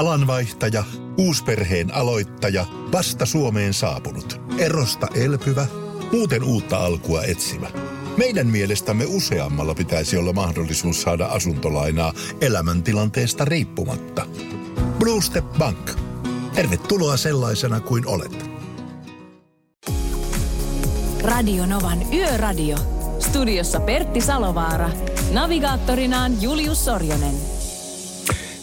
Alanvaihtaja, uusperheen aloittaja, vasta Suomeen saapunut, erosta elpyvä, muuten uutta alkua etsimä. Meidän mielestämme useammalla pitäisi olla mahdollisuus saada asuntolainaa elämäntilanteesta riippumatta. Blue Step Bank. Tervetuloa sellaisena kuin olet. Radio Novan Yöradio. Studiossa Pertti Salovaara. Navigaattorinaan Julius Sorjonen.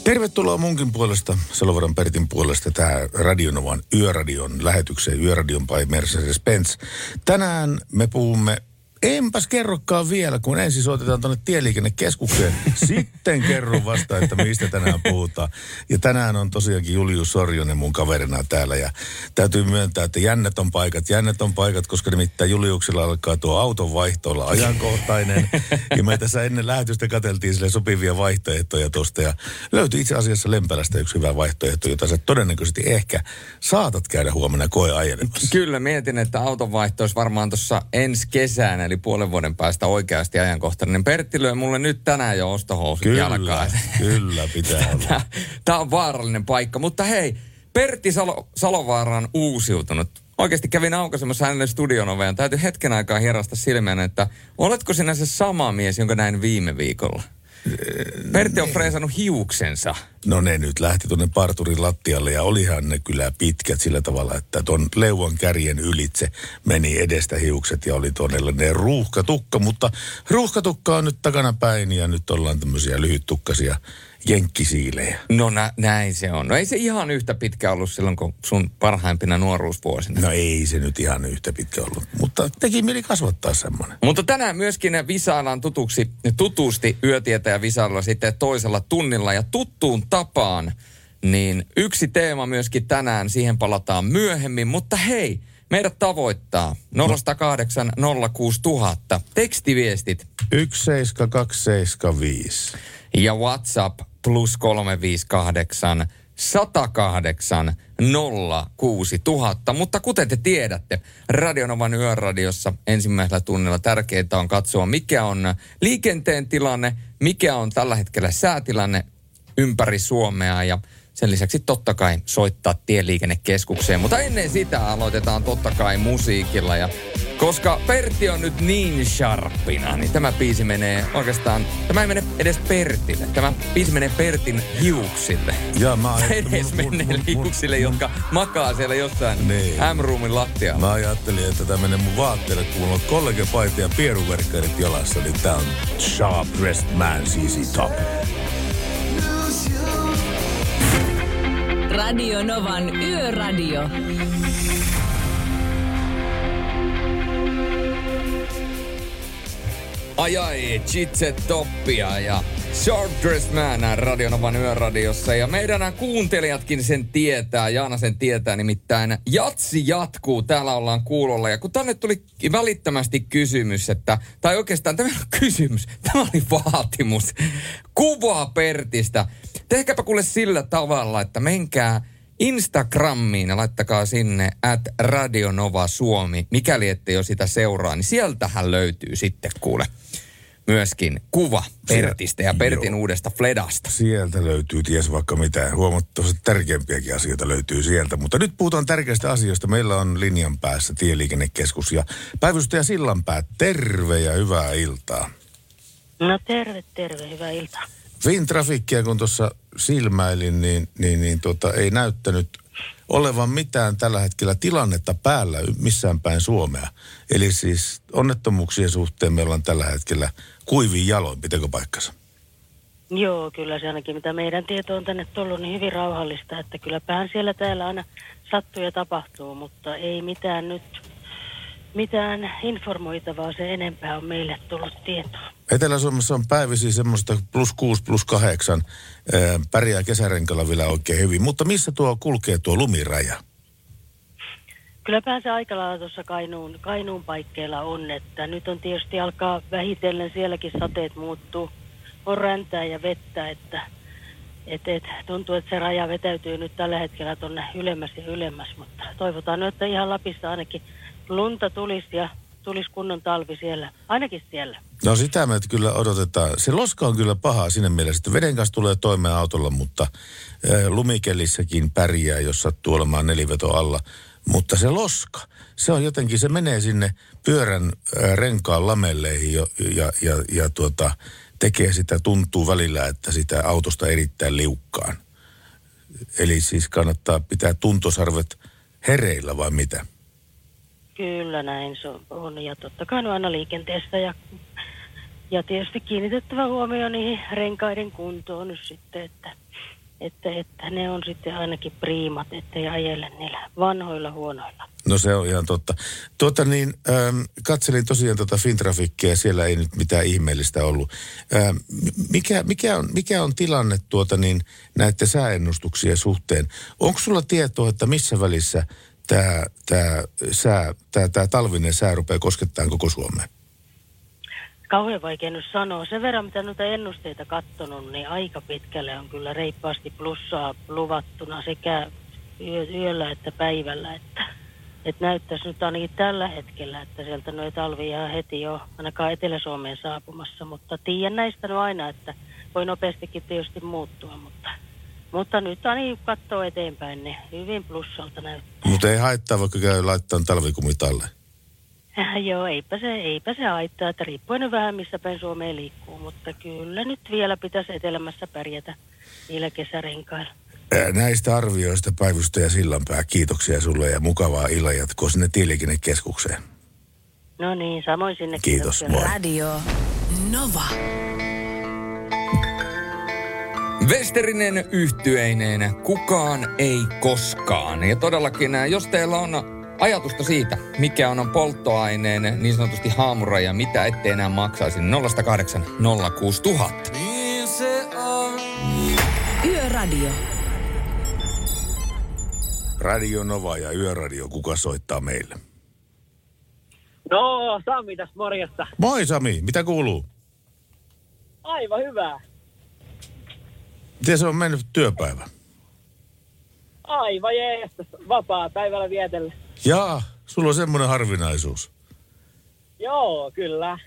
Tervetuloa munkin puolesta, Salovaran Pertin puolesta, tähän Radionovan Yöradion lähetykseen, Yöradion by Mercedes-Benz. Tänään me puhumme Enpäs kerrokaan vielä, kun ensin soitetaan tuonne tieliikennekeskukseen. Sitten kerron vasta, että mistä tänään puhutaan. Ja tänään on tosiaankin Julius Sorjonen mun kaverina täällä. Ja täytyy myöntää, että jännät on paikat. Jännät on paikat, koska nimittäin Juliuksella alkaa tuo auton vaihtoilla ajankohtainen. ja me tässä ennen lähetystä katseltiin sille sopivia vaihtoehtoja tuosta. Ja löytyi itse asiassa Lempälästä yksi hyvä vaihtoehto, jota sä todennäköisesti ehkä saatat käydä huomenna koeajelemassa. Kyllä, mietin, että autonvaihto olisi varmaan tuossa ensi kesänä eli puolen vuoden päästä oikeasti ajankohtainen. Pertti lyö mulle nyt tänään jo ostohousut Kyllä, jalkaan. kyllä pitää olla. Tämä on vaarallinen paikka. Mutta hei, Pertti Salo, Salovaara on uusiutunut. Oikeasti kävin aukaisemassa hänelle studion oveen. Täytyy hetken aikaa hierasta silmään, että oletko sinä se sama mies, jonka näin viime viikolla? Pertti on freesannut hiuksensa. No ne nyt lähti tuonne parturin lattialle ja olihan ne kyllä pitkät sillä tavalla, että ton leuan kärjen ylitse meni edestä hiukset ja oli ne ruuhkatukka, mutta ruuhkatukka on nyt takana päin ja nyt ollaan tämmöisiä lyhyttukkasia jenkkisiilejä. No nä, näin se on. No ei se ihan yhtä pitkä ollut silloin, kun sun parhaimpina nuoruusvuosina. No ei se nyt ihan yhtä pitkä ollut, mutta teki mieli kasvattaa semmoinen. Mutta tänään myöskin visaillaan tutuksi, tutusti yötietäjä visailla sitten toisella tunnilla ja tuttuun tapaan. Niin yksi teema myöskin tänään, siihen palataan myöhemmin, mutta hei, meidät tavoittaa 0108 06000. Tekstiviestit 17275. ja WhatsApp plus 358 108 06000. Mutta kuten te tiedätte, Radionovan yöradiossa ensimmäisellä tunnilla tärkeintä on katsoa, mikä on liikenteen tilanne, mikä on tällä hetkellä säätilanne ympäri Suomea ja sen lisäksi totta kai soittaa tieliikennekeskukseen. Mutta ennen sitä aloitetaan totta kai musiikilla ja koska Pertti on nyt niin sharppina, niin tämä biisi menee oikeastaan, tämä ei mene edes Pertille. Tämä biisi menee Pertin hiuksille. Ja mä edes menee hiuksille, jotka makaa siellä jossain Niin. M-roomin lattialla. Mä ajattelin, että tämä menee mun vaatteelle, kun mulla on kollegepaita ja pieruverkkarit jalassa, niin tää on Sharp Dressed Man CC Top. Radio Novan Yöradio. Ai ai, Chitse Toppia ja Short Dress Man Radionovan yöradiossa. Ja meidän kuuntelijatkin sen tietää, Jaana sen tietää, nimittäin Jatsi jatkuu, täällä ollaan kuulolla. Ja kun tänne tuli välittömästi kysymys, että, tai oikeastaan tämä ole kysymys, tämä oli vaatimus. Kuvaa Pertistä. Tehkääpä kuule sillä tavalla, että menkää Instagramiin ja laittakaa sinne at Radionova Suomi, mikäli ette jo sitä seuraa, niin sieltähän löytyy sitten kuule myöskin kuva Pertistä ja Pertin Joo. uudesta Fledasta. Sieltä löytyy ties vaikka mitä. Huomattavasti tärkeämpiäkin asioita löytyy sieltä. Mutta nyt puhutaan tärkeistä asioista. Meillä on linjan päässä tieliikennekeskus ja päivystäjä Sillanpää. Terve ja hyvää iltaa. No terve, terve, hyvää iltaa. Fintrafikkia kun tuossa silmäilin, niin, niin, niin tota, ei näyttänyt olevan mitään tällä hetkellä tilannetta päällä missään päin Suomea. Eli siis onnettomuuksien suhteen meillä on tällä hetkellä kuivin jaloin, pitääkö paikkansa? Joo, kyllä se ainakin mitä meidän tieto on tänne tullut, niin hyvin rauhallista, että kylläpähän siellä täällä aina sattuu ja tapahtuu, mutta ei mitään nyt, mitään informoitavaa se enempää on meille tullut tietoa. Etelä-Suomessa on päivisin semmoista plus 6, plus 8, ää, pärjää kesärenkalla vielä oikein hyvin. Mutta missä tuo kulkee tuo lumiraja? Kylläpähän se aika lailla tuossa Kainuun, Kainuun paikkeilla on, että nyt on tietysti alkaa vähitellen sielläkin sateet muuttuu. On räntää ja vettä, että et, et, tuntuu, että se raja vetäytyy nyt tällä hetkellä tuonne ylemmäs ja ylemmäs, mutta toivotaan nyt, että ihan Lapissa ainakin lunta tulisi ja tulisi kunnon talvi siellä, ainakin siellä. No sitä me kyllä odotetaan. Se loska on kyllä paha siinä mielessä, että veden kanssa tulee toimeen autolla, mutta ää, lumikellissäkin pärjää, jos sattuu olemaan neliveto alla. Mutta se loska, se on jotenkin, se menee sinne pyörän ää, renkaan lamelleihin jo, ja, ja, ja tuota, tekee sitä, tuntuu välillä, että sitä autosta erittäin liukkaan. Eli siis kannattaa pitää tuntosarvet hereillä vai mitä? Kyllä näin se on. Ja totta kai on aina liikenteessä ja, ja tietysti kiinnitettävä huomio niihin renkaiden kuntoon nyt sitten, että, että, että ne on sitten ainakin priimat, ettei ajele niillä vanhoilla huonoilla. No se on ihan totta. Tuota niin, ähm, katselin tosiaan tuota Fintrafikkia ja siellä ei nyt mitään ihmeellistä ollut. Ähm, mikä, mikä, on, mikä on tilanne tuota niin, näiden sääennustuksien suhteen? Onko sulla tietoa, että missä välissä tämä tää sää, tää, tää talvinen sää rupeaa koskettaa koko Suomea? Kauhean vaikea nyt sanoa. Sen verran, mitä noita ennusteita katsonut, niin aika pitkälle on kyllä reippaasti plussaa luvattuna sekä yö, yöllä että päivällä. Että, että näyttäisi nyt ainakin tällä hetkellä, että sieltä noin talvi jää heti jo ainakaan Etelä-Suomeen saapumassa. Mutta tiedän näistä no aina, että voi nopeastikin tietysti muuttua, mutta, mutta nyt ainakin katsoo eteenpäin, niin hyvin plussalta näyttää. Mutta ei haittaa, vaikka käy laittaa talvikumit alle. Äh, Joo, eipä se, eipä se haittaa, että riippuen nyt vähän missä päin Suomeen liikkuu, mutta kyllä nyt vielä pitäisi etelämässä pärjätä niillä kesärenkailla. Näistä arvioista päivystäjä Sillanpää, kiitoksia sulle ja mukavaa illanjatkoa sinne Tieliikennekeskukseen. No niin, samoin sinne. Kiitos, kiitoksia. moi. Radio Nova. Westerinen yhtyeineen kukaan ei koskaan. Ja todellakin, ää, jos teillä on ajatusta siitä, mikä on polttoaineen niin sanotusti haamuraja, mitä ettei enää maksaisi, niin 080 06000. Yöradio. Radio Nova ja Yöradio, kuka soittaa meille? No, Sami tässä morjesta. Moi Sami, mitä kuuluu? Aivan hyvä. Miten se on mennyt työpäivä? Aivan jees. Vapaa päivällä vietellä. Jaa, sulla on semmoinen harvinaisuus. Joo, kyllä.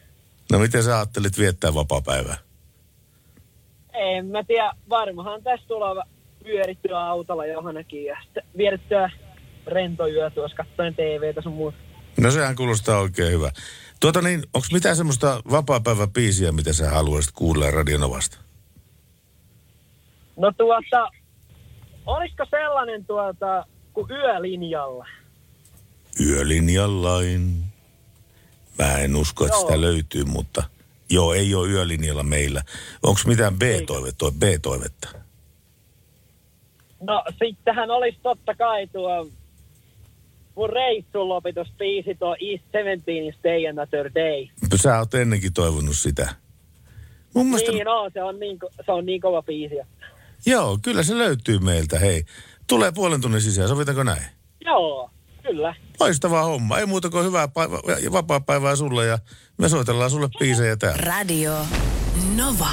No miten sä ajattelit viettää vapaa-päivää? En mä tiedä, varmahan tässä tulee pyörittyä autolla johonkin ja sitten vietettyä rento yö tuossa katsoen TVtä sun muuta. No sehän kuulostaa oikein hyvä. Tuota niin, onko mitään semmoista vapaa-päiväbiisiä, mitä sä haluaisit kuulla Radionovasta? No tuota, olisiko sellainen tuota, kuin yölinjalla? Yölinjallain. Mä en usko, että Joo. sitä löytyy, mutta joo, ei ole yölinjalla meillä. Onko mitään B-toivetta? B-toivetta? No sittenhän olisi totta kai tuo mun reissun lopetusbiisi tuo East 17 is Day Another Day. Sä oot ennenkin toivonut sitä. Mun mielestä, Niin no, se on niin, ko- se on niin kova biisi. Joo, kyllä se löytyy meiltä. Hei, tulee puolen tunnin sisään, sovitaanko näin? Joo, kyllä. Loistava homma. Ei muuta kuin hyvää päivä, ja vapaa-päivää sulle ja me soitellaan sulle biisejä täällä. Radio Nova.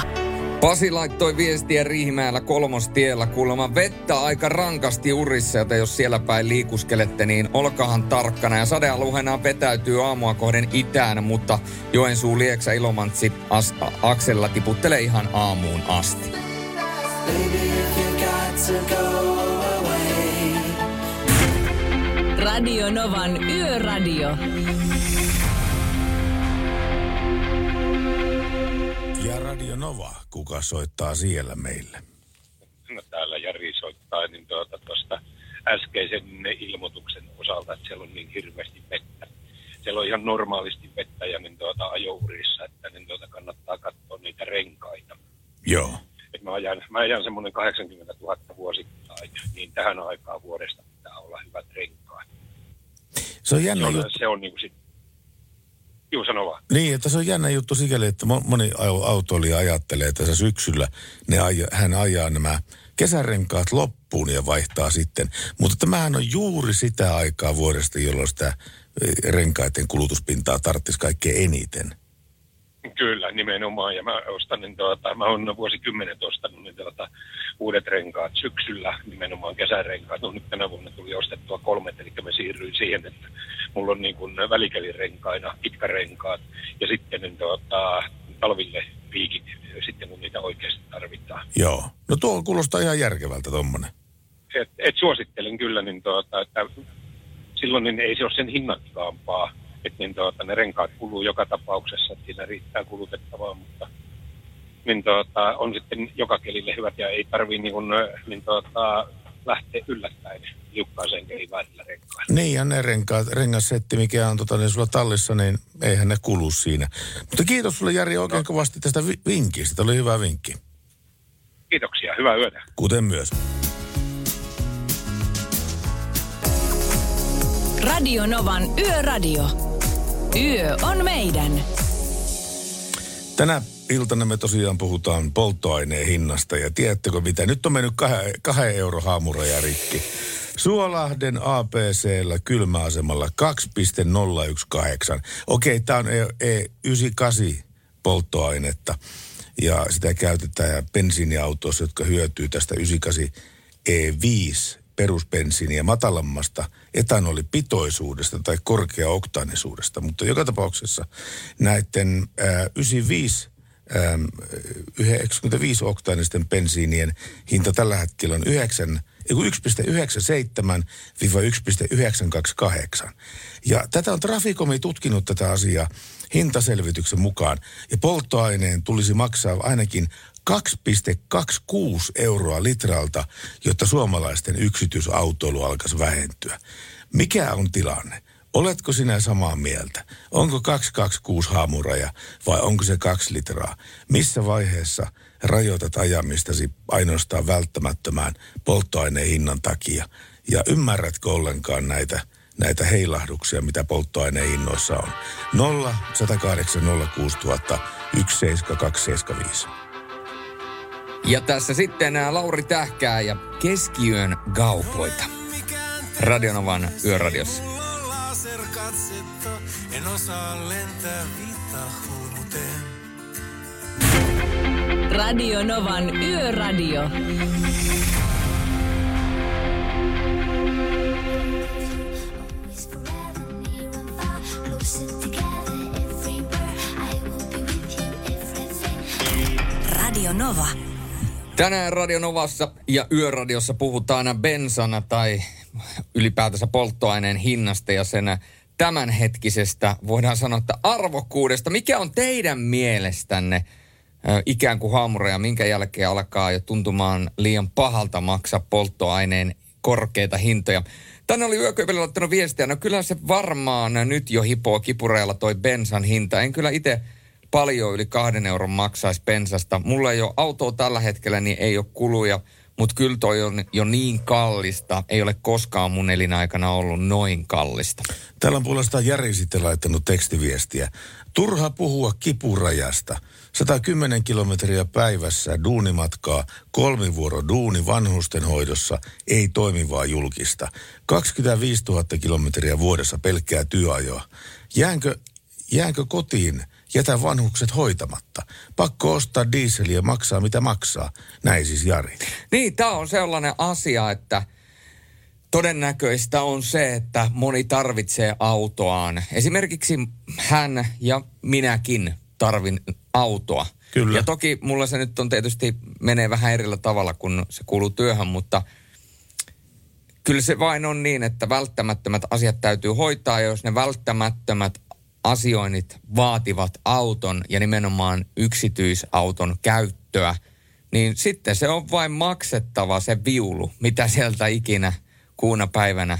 Pasi laittoi viestiä Riihimäellä kolmostiellä kuulemma vettä aika rankasti urissa, joten jos siellä päin liikuskelette, niin olkahan tarkkana. Ja sadealuheena vetäytyy aamua kohden itään, mutta Joensuu, Lieksa, Ilomantsi as- aksella tiputtelee ihan aamuun asti. Radio Novan Yöradio. Ja Radio Nova, kuka soittaa siellä meille? no täällä Jari soittaa niin tuota tuosta äskeisen ilmoituksen osalta, että siellä on niin hirveästi vettä. Siellä on ihan normaalisti vettä ja niin tuota ajourissa, että niin tuota kannattaa katsoa niitä renkaita. Joo. Mä ajan, mä ajan semmoinen 80 000 vuosittain, niin tähän aikaan vuodesta pitää olla hyvät renkaat. Se on Se jännä on, juttu. se on niin kuin sit, juu sano vaan. Niin, että se on jännä juttu sikäli, että mo- moni au- autoilija ajattelee, että se syksyllä ne aja, hän ajaa nämä kesärenkaat loppuun ja vaihtaa sitten. Mutta tämähän on juuri sitä aikaa vuodesta, jolloin sitä eh, renkaiden kulutuspintaa tarvitsisi kaikkein eniten. Kyllä, nimenomaan. Ja mä ostan, niin tuota, mä oon vuosikymmenet ostanut niin tuota, uudet renkaat syksyllä, nimenomaan kesärenkaat. No nyt tänä vuonna tuli ostettua kolmet, eli mä siirryin siihen, että mulla on niin kuin välikelirenkaina pitkärenkaat ja sitten niin tuota, talville piikit sitten kun niitä oikeasti tarvitaan. Joo. No tuo kuulostaa ihan järkevältä tommonen. Et, et suosittelen kyllä, niin tuota, että silloin niin ei se ole sen hinnakkaampaa. Että niin tuota, ne renkaat kuluu joka tapauksessa, että siinä riittää kulutettavaa, mutta niin tuota, on sitten joka kelille hyvät ja ei tarvii niin niin tuota, lähteä yllättäen liukkaaseen keliin välillä renkailla. Niin, ja ne renkaat, rengassetti, mikä on tota, niin sulla tallissa, niin eihän ne kulu siinä. Mutta kiitos sulle Jari oikein no. kovasti tästä vi- vinkistä. Tämä oli hyvä vinkki. Kiitoksia, hyvää yötä. Kuten myös. Radio Novan Yöradio. Yö on meidän. Tänä iltana me tosiaan puhutaan polttoaineen hinnasta ja tiedättekö mitä? Nyt on mennyt kahden, kahden euro haamuraja rikki. Suolahden APCllä kylmäasemalla 2,018. Okei, tämä on E98 polttoainetta ja sitä käytetään bensiiniautoissa, jotka hyötyy tästä 98 E5 perusbensiiniä matalammasta etanolipitoisuudesta tai korkeaoktaanisuudesta. Mutta joka tapauksessa näiden ää, 95 95-oktaanisten bensiinien hinta tällä hetkellä on 9, 1,97-1,928. Ja tätä on Trafikomi tutkinut tätä asiaa hintaselvityksen mukaan. Ja polttoaineen tulisi maksaa ainakin 2,26 euroa litralta, jotta suomalaisten yksityisautoilu alkaisi vähentyä. Mikä on tilanne? Oletko sinä samaa mieltä? Onko 226 haamuraja vai onko se kaksi litraa? Missä vaiheessa rajoitat ajamistasi ainoastaan välttämättömään polttoaineen hinnan takia? Ja ymmärrätkö ollenkaan näitä, näitä heilahduksia, mitä polttoaineen hinnoissa on? 0 108 06000 17275. Ja tässä sitten nämä Lauri Tähkää ja Keskiyön gaupoita. Radionovan yöradiossa. En osaa lentää Radio Novan Yöradio. Radio Nova. Tänään Radio Novassa ja Yöradiossa puhutaan bensana tai ylipäätänsä polttoaineen hinnasta ja sen tämänhetkisestä, voidaan sanoa, että arvokkuudesta. Mikä on teidän mielestänne ikään kuin haamureja, minkä jälkeen alkaa jo tuntumaan liian pahalta maksaa polttoaineen korkeita hintoja? Tänne oli yököpeli ottanut viestiä, no kyllä se varmaan nyt jo hipoo kipureilla toi bensan hinta. En kyllä itse paljon yli kahden euron maksaisi bensasta. Mulla ei ole autoa tällä hetkellä, niin ei ole kuluja. Mutta kyllä toi on jo niin kallista. Ei ole koskaan mun elinaikana ollut noin kallista. Täällä on puolestaan Jari sitten laittanut tekstiviestiä. Turha puhua kipurajasta. 110 kilometriä päivässä duunimatkaa, kolmivuoro duuni vanhusten hoidossa, ei toimivaa julkista. 25 000 kilometriä vuodessa pelkkää työajoa. Jäänkö, jäänkö kotiin jätä vanhukset hoitamatta. Pakko ostaa diiseliä, maksaa mitä maksaa. Näin siis Jari. Niin, tämä on sellainen asia, että todennäköistä on se, että moni tarvitsee autoaan. Esimerkiksi hän ja minäkin tarvin autoa. Kyllä. Ja toki mulla se nyt on tietysti menee vähän erillä tavalla, kun se kuuluu työhön, mutta kyllä se vain on niin, että välttämättömät asiat täytyy hoitaa, ja jos ne välttämättömät asioinnit vaativat auton ja nimenomaan yksityisauton käyttöä, niin sitten se on vain maksettava se viulu, mitä sieltä ikinä kuuna päivänä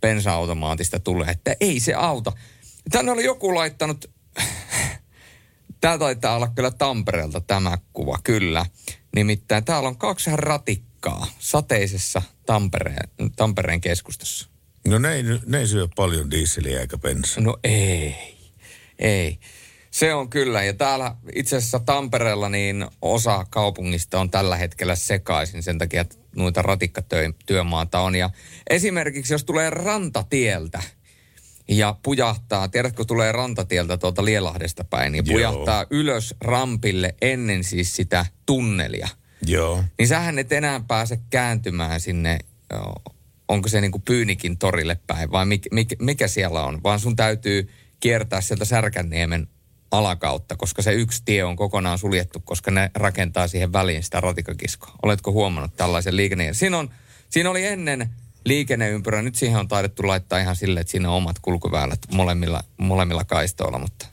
bensa-automaatista tulee. Että ei se auta. Tänne oli joku laittanut, tämä taitaa olla kyllä Tampereelta tämä kuva, kyllä. Nimittäin täällä on kaksi ratikkaa sateisessa Tampereen, Tampereen keskustassa. No ne ei, ne ei syö paljon diiseliä eikä bensaa. No ei. Ei. Se on kyllä. Ja täällä itse asiassa Tampereella niin osa kaupungista on tällä hetkellä sekaisin sen takia, että noita ratikkatyömaata on. Ja esimerkiksi jos tulee rantatieltä ja pujahtaa, tiedätkö, kun tulee rantatieltä tuolta Lielahdesta päin, niin Joo. pujahtaa ylös rampille ennen siis sitä tunnelia. Joo. Niin sähän et enää pääse kääntymään sinne, onko se niin kuin Pyynikin torille päin vai mikä, mikä, mikä siellä on, vaan sun täytyy kiertää sieltä Särkänniemen alakautta, koska se yksi tie on kokonaan suljettu, koska ne rakentaa siihen väliin sitä ratikakiskoa. Oletko huomannut tällaisen liikenne? Siinä, on, siinä oli ennen liikenneympyrä, nyt siihen on taidettu laittaa ihan sille, että siinä on omat kulkuväylät molemmilla, molemmilla kaistoilla, mutta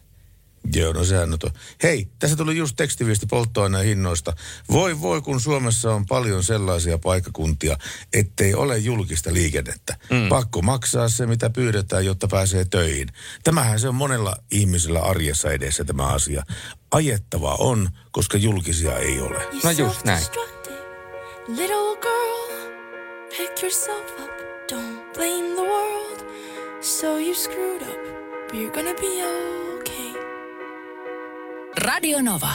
Joo, no sehän on. Hei, tässä tuli just tekstiviesti polttoaineen hinnoista. Voi voi, kun Suomessa on paljon sellaisia paikkakuntia, ettei ole julkista liikennettä. Mm. Pakko maksaa se, mitä pyydetään, jotta pääsee töihin. Tämähän se on monella ihmisellä arjessa edessä tämä asia. Ajettavaa on, koska julkisia ei ole. No just näin. Little girl, pick yourself up. Don't blame the world. So you screwed up, but you're gonna be okay. Radio Nova.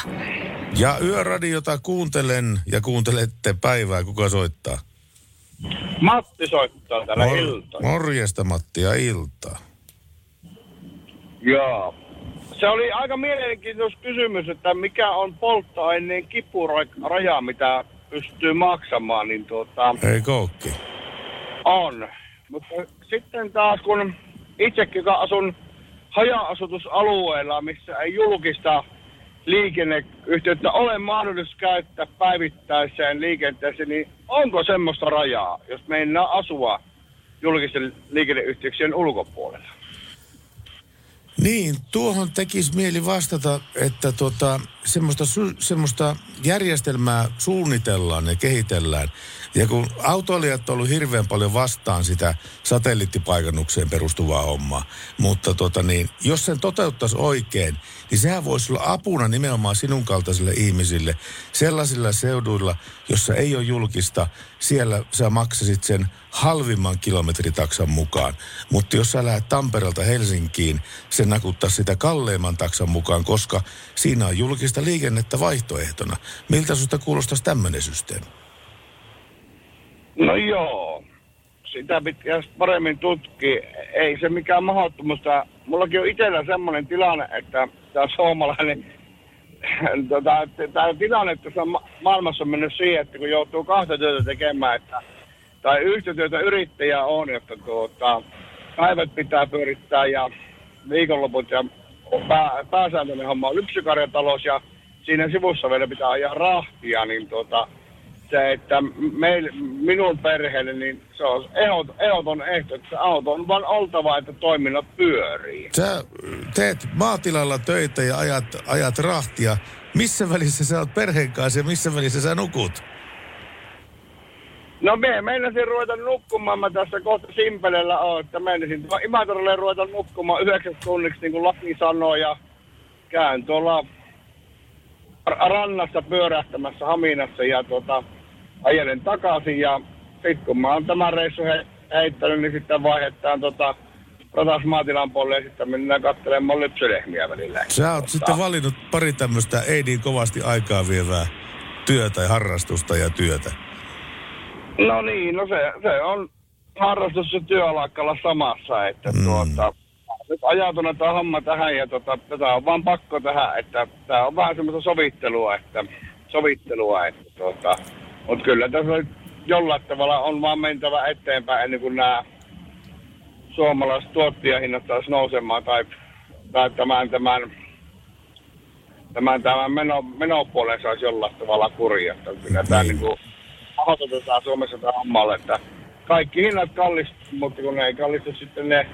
Ja yöradiota kuuntelen ja kuuntelette päivää, kuka soittaa. Matti soittaa täällä ilta. morjesta Matti ja iltaa. Joo. Se oli aika mielenkiintoista kysymys, että mikä on polttoaineen kipuraja, mitä pystyy maksamaan, niin tuota, Ei koukki. on. Mutta sitten taas kun itsekin asun haja-asutusalueella, missä ei julkista liikenneyhteyttä ole mahdollisuus käyttää päivittäiseen liikenteeseen, niin onko semmoista rajaa, jos meinaa asua julkisten liikenneyhteyksien ulkopuolella? Niin, tuohon tekisi mieli vastata, että tota, semmoista, semmoista järjestelmää suunnitellaan ja kehitellään. Ja kun autoilijat on ollut hirveän paljon vastaan sitä satelliittipaikannukseen perustuvaa hommaa, mutta tota niin, jos sen toteuttaisi oikein, niin sehän voisi olla apuna nimenomaan sinun kaltaisille ihmisille sellaisilla seuduilla, jossa ei ole julkista, siellä sä maksasit sen halvimman kilometritaksan mukaan. Mutta jos sä lähdet Tampereelta Helsinkiin, se nakuttaa sitä kalleimman taksan mukaan, koska siinä on julkista liikennettä vaihtoehtona. Miltä susta kuulostaisi tämmöinen systeemi? No joo, sitä pitäisi paremmin tutkia. Ei se mikään mahdottomuutta. Mullakin on itsellä semmoinen tilanne, että tämä suomalainen tota, tämä tilanne tuossa ma- maailmassa on mennyt siihen, että kun joutuu kahta työtä tekemään, että, tai yhtä työtä yrittäjä on, jotta tuota, päivät pitää pyörittää ja viikonloput ja pää, pääsääntöinen homma on lypsykarjatalous ja siinä sivussa vielä pitää ajaa rahtia, niin tuota, se, että meil, minun perheelle, niin se on ehot, ehdoton ehto, että auto on vaan oltava, että toiminnot pyörii. Sä teet maatilalla töitä ja ajat, ajat rahtia. Missä välissä sä oot perheen kanssa ja missä välissä sä nukut? No me meinasin ruveta nukkumaan, mä tässä kohta Simpelellä on, että menisin Imatralle ruveta nukkumaan yhdeksän tunniksi, niin kuin laki sanoo, ja käyn tuolla rannassa pyörähtämässä Haminassa ja tota, ajelen takaisin, ja sitten kun mä oon tämän reissun he- heittänyt, niin sitten vaihdetaan tota, ratas maatilan puolelle ja sitten mennään katselemaan lypsylehmiä välillä. Sä oot sitten valinnut pari tämmöistä ei niin kovasti aikaa vievää työtä ja harrastusta ja työtä. No niin, no se, se on harrastus ja työ alkaa olla samassa, että mm. tuota, nyt ajatunut tämä homma tähän ja tota, tätä on vaan pakko tähän, että tämä on vähän semmoista sovittelua, että sovittelua, että tuota, mutta kyllä tässä jollain tavalla on vaan mentävä eteenpäin ennen kuin nämä suomalaiset tuottajahinnat taas nousemaan tai, tai tämän, tämän, tämän, tämän meno, menopuolen saisi jollain tavalla kurjaa. Kyllä tämä Niin. niin kuin, mahdotetaan Suomessa tämä hommalle, että kaikki hinnat kallistuu, mutta kun ne ei kallistu sitten ne,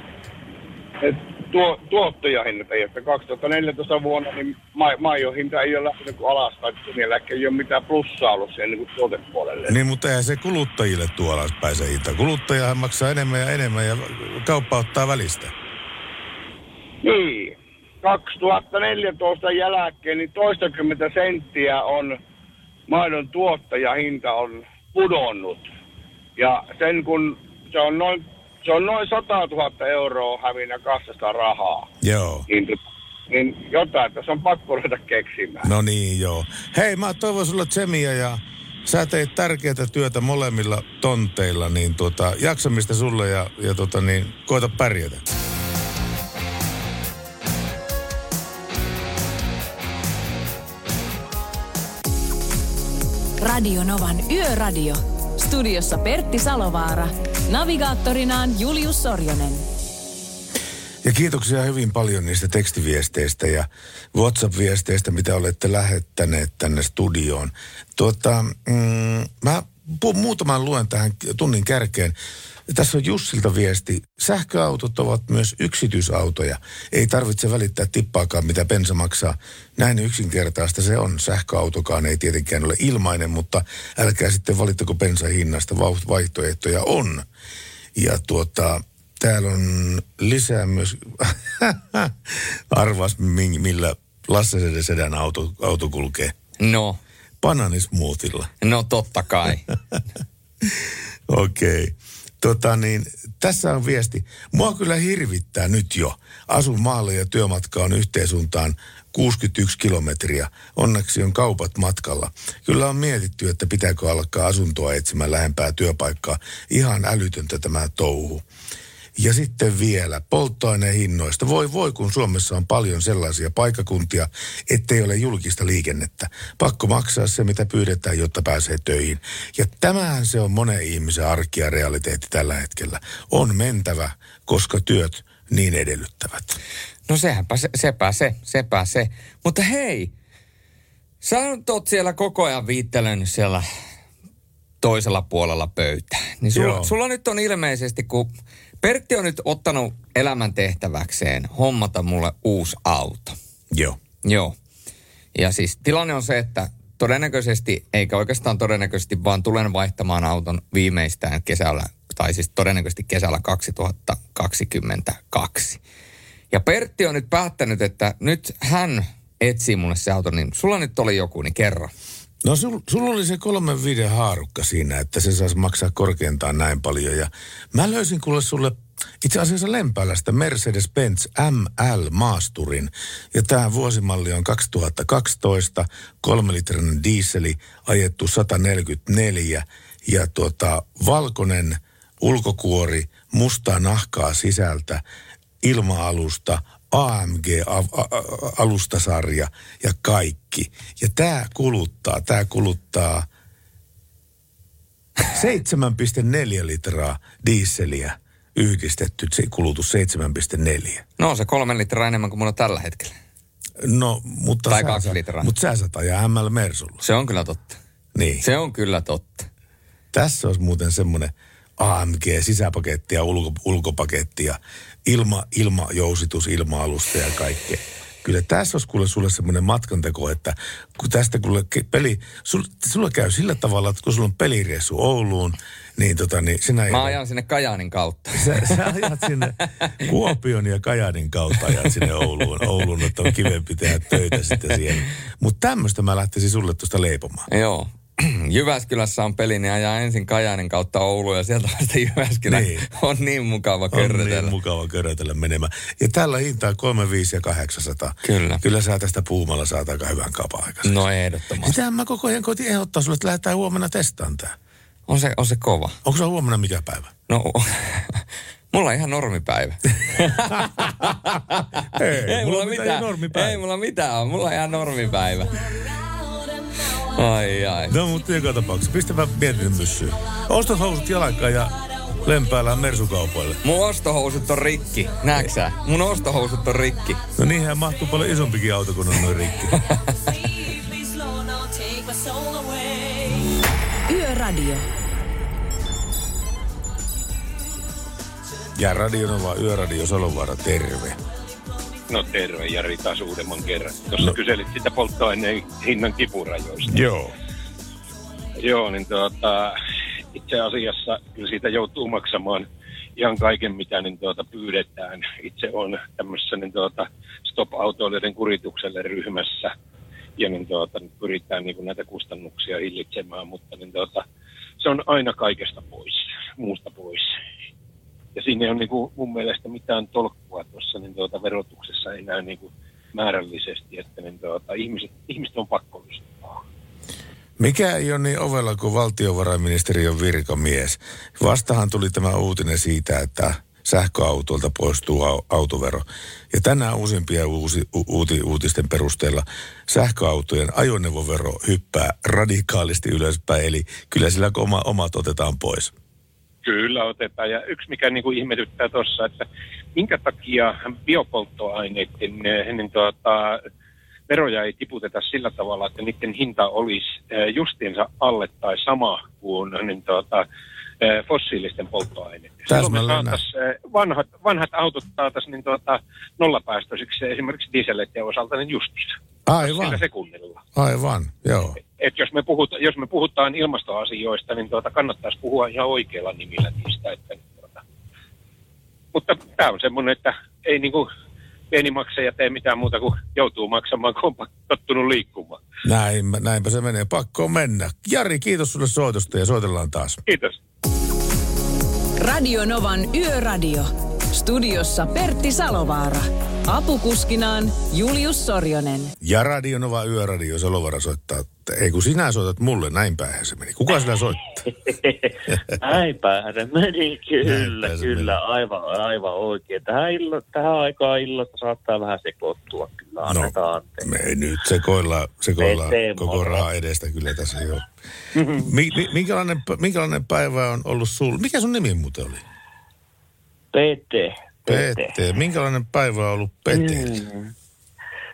ne tuo, tuottajahinnat, ei, että 2014 vuonna niin ma, maijon hinta ei ole lähtenyt kuin alaspäin, että siellä ei ole mitään plussaa ollut siellä niin tuotepuolelle. Niin, mutta eihän se kuluttajille tuo alaspäin se hinta. Kuluttajahan maksaa enemmän ja enemmän ja kauppa ottaa välistä. Niin. 2014 jälkeen niin toistakymmentä senttiä on maidon tuottajahinta on pudonnut. Ja sen kun se on noin, se on noin 100 000 euroa hävinnä kassasta rahaa. Joo. Niin, niin jotain tässä on pakko ruveta keksimään. No niin, joo. Hei, mä toivon sulla Tsemia ja sä teet tärkeää työtä molemmilla tonteilla, niin tuota, jaksamista sulle ja, ja tuota, niin, koeta pärjätä. Radio Novan Yöradio. Studiossa Pertti Salovaara Navigaattorinaan Julius Sorjonen. Ja kiitoksia hyvin paljon niistä tekstiviesteistä ja WhatsApp-viesteistä, mitä olette lähettäneet tänne studioon. Tuota, mm, mä muutaman luen tähän tunnin kärkeen. Tässä on Jussilta viesti. Sähköautot ovat myös yksityisautoja. Ei tarvitse välittää tippaakaan, mitä bensa maksaa. Näin yksinkertaista se on. Sähköautokaan ei tietenkään ole ilmainen, mutta älkää sitten valittako bensan hinnasta. Vau- Vaihtoehtoja on. Ja tuota, täällä on lisää myös, arvas mi- millä Lasse Sedän auto, auto kulkee. No, Bananismuutilla. no totta kai. Okei. Okay. Tota niin, tässä on viesti. Mua kyllä hirvittää nyt jo. Asun maalle ja työmatka on yhteensuuntaan 61 kilometriä. Onneksi on kaupat matkalla. Kyllä on mietitty, että pitääkö alkaa asuntoa etsimään lähempää työpaikkaa. Ihan älytöntä tämä touhu. Ja sitten vielä polttoaineen hinnoista. Voi voi, kun Suomessa on paljon sellaisia paikakuntia, ettei ole julkista liikennettä. Pakko maksaa se, mitä pyydetään, jotta pääsee töihin. Ja tämähän se on monen ihmisen arki ja realiteetti tällä hetkellä. On mentävä, koska työt niin edellyttävät. No sehän se, sepä se, sepä se. Mutta hei, sä oot siellä koko ajan viittelen siellä toisella puolella pöytää. Niin sulla, Joo. sulla nyt on ilmeisesti, kun Pertti on nyt ottanut elämän tehtäväkseen hommata mulle uusi auto. Joo. Joo. Ja siis tilanne on se, että todennäköisesti, eikä oikeastaan todennäköisesti, vaan tulen vaihtamaan auton viimeistään kesällä, tai siis todennäköisesti kesällä 2022. Ja Pertti on nyt päättänyt, että nyt hän etsii mulle se auto, niin sulla nyt oli joku, niin kerro. No sul, sulla oli se kolmen viiden haarukka siinä, että se saisi maksaa korkeintaan näin paljon. Ja mä löysin kuule sulle itse asiassa Lempäälästä Mercedes-Benz ML Maasturin. Ja tämä vuosimalli on 2012, kolmelitrinen dieseli, ajettu 144 ja tuota, valkoinen ulkokuori, mustaa nahkaa sisältä, ilma-alusta, AMG-alustasarja ja kaikki. Ja tämä kuluttaa, tämä kuluttaa 7,4 litraa diisseliä yhdistetty, se kulutus 7,4. No se kolme litraa enemmän kuin mulla on tällä hetkellä. No, mutta Tai sä, kaksi litraa. Mutta sä saat ajaa ML Mersulla. Se on kyllä totta. Niin. Se on kyllä totta. Tässä olisi muuten semmoinen AMG, sisäpaketti ja ulko, ulkopaketti ja ilma, ilmajousitus, ilma-alusta ja kaikkea. Kyllä tässä olisi kuule sulle semmoinen matkanteko, että kun tästä kuule peli, sul, sulla käy sillä tavalla, että kun sulla on pelireissu Ouluun, niin tota niin sinä Mä ajan sinne Kajaanin kautta. Sä, sä ajat sinne Kuopion ja Kajaanin kautta ajat sinne Ouluun. Ouluun, että on kivempi tehdä töitä sitten siellä. Mutta tämmöistä mä lähtisin sulle tuosta leipomaan. Joo. Jyväskylässä on peli, niin ajaa ensin Kajaanin kautta Ouluun ja sieltä vasta Jyväskylä. Niin. On niin mukava On körrötellä. niin mukava körötellä menemään. Ja tällä hintaa 3, 5 ja 800. Kyllä. Kyllä sä tästä puumalla saat aika hyvän kaupan aikaisemmin. No ehdottomasti. Sitähän mä koko ajan koitin ehdottaa sulle, että lähdetään huomenna testaan tää. On se, on se kova. Onko se huomenna mikä päivä? No, mulla on ihan normipäivä. Ei, mulla mitään. Ei mulla mitään. Mulla on ihan normipäivä. Ai ai. No mutta joka tapauksessa, pistäpä mietin myssyyn. Ostat housut jalkaan ja lempäällä mersukaupoille. Mun ostohousut on rikki. Näetkö sä? Mun ostohousut on rikki. No niinhän mahtuu paljon isompikin auto, kun on noin rikki. Yöradio. Ja Radionova Yöradio Salovaara, terve. No terve Jari taas uudemman kerran. Tuossa No. kyselit sitä polttoaineen hinnan kipurajoista. Joo. Joo, niin tuota, itse asiassa kyllä siitä joutuu maksamaan ihan kaiken, mitä niin tuota, pyydetään. Itse on tämmöisessä niin tuota, stop-autoilijoiden kuritukselle ryhmässä ja niin tuota, pyritään niin näitä kustannuksia hillitsemään, mutta niin tuota, se on aina kaikesta pois, muusta pois. Ja siinä ei ole niin kuin mun mielestä mitään tolkkua tuossa niin tuota, verotuksessa enää niin kuin määrällisesti, että niin tuota, ihmiset, ihmiset on pakollista. Mikä ei ole niin ovella kuin valtiovarainministeriön virkamies. Vastahan tuli tämä uutinen siitä, että sähköautoilta poistuu au- autovero. Ja tänään uusimpia uusi, uuti, uutisten perusteella sähköautojen ajoneuvovero hyppää radikaalisti ülöspäin. Eli kyllä sillä oma, omat otetaan pois. Kyllä otetaan. Ja yksi, mikä niin kuin ihmetyttää tuossa, että minkä takia biopolttoaineiden niin tuota, veroja ei tiputeta sillä tavalla, että niiden hinta olisi eh, justiinsa alle tai sama kuin niin tuota, fossiilisten polttoaineiden. Silloin me Täsmälleen saatais, eh, vanhat, vanhat autot saataisiin niin tuota, nollapäästöisiksi esimerkiksi dieseleiden osalta niin justiinsa. Aivan, Sillä sekunnilla. aivan, joo. Et jos, me puhuta, jos me puhutaan ilmastoasioista, niin tuota, kannattaisi puhua ihan oikeilla nimillä niistä. Että, tuota. Mutta tämä on semmoinen, että ei niinku pieni maksaja tee mitään muuta kuin joutuu maksamaan, kun on tottunut liikkumaan. Näin, näinpä se menee. Pakko mennä. Jari, kiitos sulle soitosta ja soitellaan taas. Kiitos. Radio Novan Yöradio. Studiossa Pertti Salovaara. Apukuskinaan Julius Sorjonen. Ja Radio Nova Yöradio Salovara soittaa. että Ei kun sinä soitat mulle, näin päähän se meni. Kuka sillä soittaa? Näinpähän se meni, kyllä, se kyllä, aivan, aivan oikein. Tähän, illo, tähän aikaan illasta saattaa vähän sekoittua, kyllä, annetaan anteeksi. Me ei nyt sekoilla, sekoilla koko rahaa edestä kyllä tässä jo. Mi, mi, minkälainen, minkälainen päivä on ollut sulla? Mikä sun nimi muuten oli? PT, Pete. Minkälainen päivä on ollut Peteellä? Mm.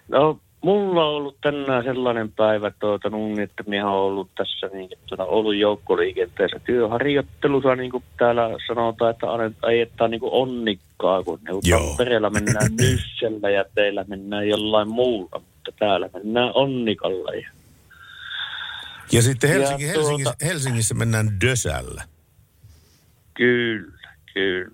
No, mulla on ollut tänään sellainen päivä, tuota, niin, että minä olen ollut tässä niin, tuota, ollut joukkoliikenteessä työharjoittelussa, niin kuin täällä sanotaan, että ajetaan niin kuin onnikkaa, kun. Tampereella mennään nyssellä ja teillä mennään jollain muulla, mutta täällä mennään onnikalla. Ja Ja sitten Ja Helsinki, tuota- Helsingissä, Helsingissä mennään Dösällä. Kyllä, kyllä.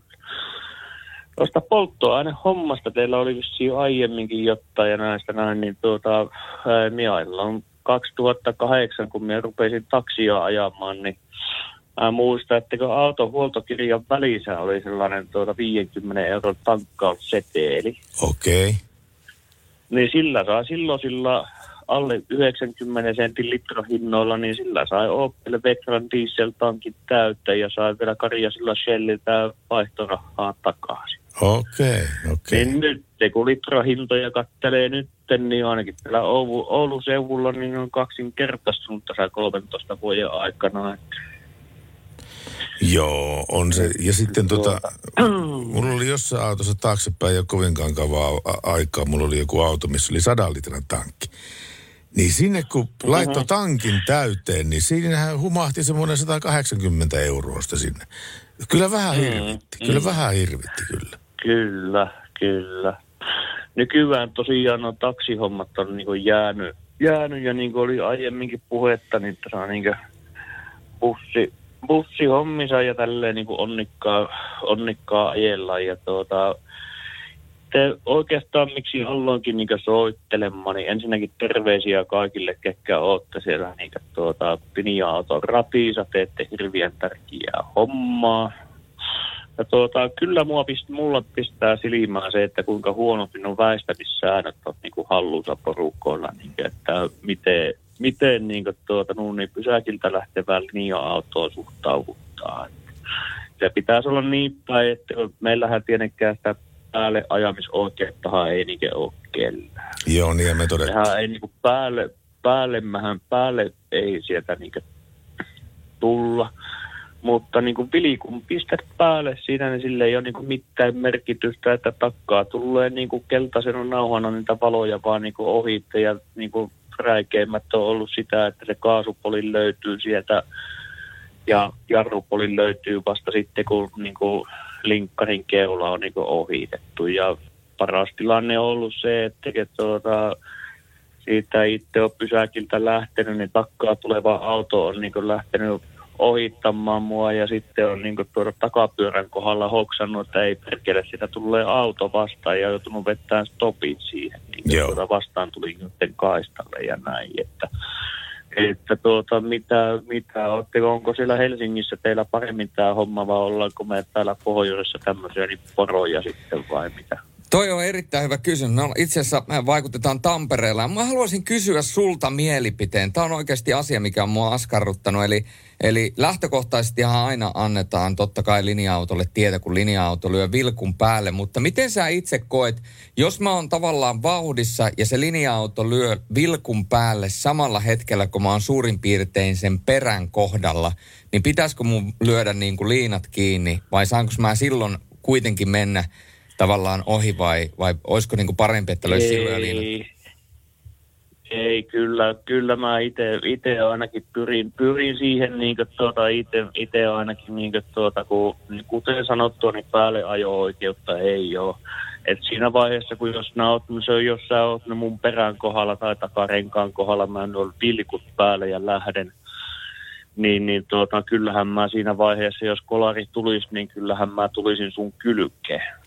Tuosta polttoainehommasta teillä oli vissiin jo aiemminkin jotain ja näistä näin, niin tuota, ää, minä on 2008, kun minä rupesin taksia ajamaan, niin mä muistan, että kun auton huoltokirjan välissä oli sellainen tuota 50 euron tankkausseteli, Okei. Okay. niin sillä sai silloin sillä alle 90 sentin litrahinnoilla, niin sillä sai Opel Vectran dieseltankin täyttä ja sai vielä Karjasilla Shelliltä vaihtorahaa takaisin. Okei, okei. Niin nyt, kun litrahintoja kattelee nyt, niin ainakin täällä Oulu, Oulun seudulla niin on kaksinkertaistunut tässä 13 vuoden aikana. Että Joo, on se. Ja sitten tota, mulla oli jossain autossa taaksepäin jo kovinkaan kavaa aikaa. Mulla oli joku auto, missä oli sadan litran tankki. Niin sinne kun laittoi tankin täyteen, niin siinähän humahti semmoinen 180 euroa sinne. Kyllä vähän hirvitti, kyllä vähän hirvitti kyllä. Kyllä, kyllä. Nykyään tosiaan no taksihommat on niin jäänyt, jäänyt ja niin kuin oli aiemminkin puhetta, niin tässä on niin bussi, bussihommissa ja tälleen niin onnikkaa, onnikkaa ajellaan. Ja tuota, te oikeastaan miksi haluankin niin soittelemaan, niin ensinnäkin terveisiä kaikille, ketkä olette siellä niin tuota, Pinja-auton ratissa, teette hirveän tärkeää hommaa. Ja tuota, kyllä mua pist, mulla pistää silmään se, että kuinka huonosti on väistämissäännöt on niin kuin hallussa porukoilla, niin kuin, että miten, miten niin kuin, tuota, no, niin pysäkiltä lähtevää linja-autoa suhtaudutaan. Se pitäisi olla niin päin, että meillähän tietenkään sitä päälle ajamisoikeuttahan ei niin ole kellään. Joo, niin me todettiin. Sehän ei niinku päälle, päällemmähän päälle ei sieltä niinku tulla. Mutta niinku vili, kun pistät päälle siinä, niin sille ei ole niinku mitään merkitystä, että takkaa tulee niinku keltaisen nauhana niitä valoja vaan niinku ohitte ja niinku räikeimmät on ollut sitä, että se kaasupoli löytyy sieltä ja jarrupoli löytyy vasta sitten, kun niinku linkkarin keula on niinku ohitettu. Ja paras tilanne on ollut se, että että tuota, siitä itse on pysäkiltä lähtenyt, niin takkaa tuleva auto on niin lähtenyt ohittamaan mua ja sitten on niin tuoda takapyörän kohdalla hoksannut, että ei perkele, sitä tulee auto vastaan ja joutunut vettämään stopit siihen. Niin Joo. tuota vastaan tuli sitten kaistalle ja näin, että että tuota, mitä, mitä ootteko, onko siellä Helsingissä teillä paremmin tämä homma vai ollaanko me täällä pohjoisessa tämmöisiä niin poroja sitten vai mitä? Toi on erittäin hyvä kysymys. Me itse asiassa me vaikutetaan Tampereella. Mä haluaisin kysyä sulta mielipiteen. Tämä on oikeasti asia, mikä on mua askarruttanut. Eli, eli lähtökohtaisesti aina annetaan totta kai linja-autolle tietä, kun linja-auto lyö vilkun päälle. Mutta miten sä itse koet, jos mä oon tavallaan vauhdissa ja se linja-auto lyö vilkun päälle samalla hetkellä, kun mä oon suurin piirtein sen perän kohdalla, niin pitäisikö mun lyödä niin kuin liinat kiinni vai saanko mä silloin kuitenkin mennä tavallaan ohi vai, vai olisiko niin kuin parempi, että löysi silloin jo liinat? Ei, ei kyllä, kyllä mä itse ainakin pyrin, pyrin siihen, niin tuota, itse ainakin, niin tuota, kun, niin kuten sanottua, niin päälle ajo-oikeutta ei ole. Et siinä vaiheessa, kun jos, nää oot, se on, jos sä oot ne mun perän kohdalla tai takarenkaan kohdalla, mä en ole vilkut päälle ja lähden, niin, niin tuota, kyllähän mä siinä vaiheessa, jos kolari tulisi, niin kyllähän mä tulisin sun kylkeen.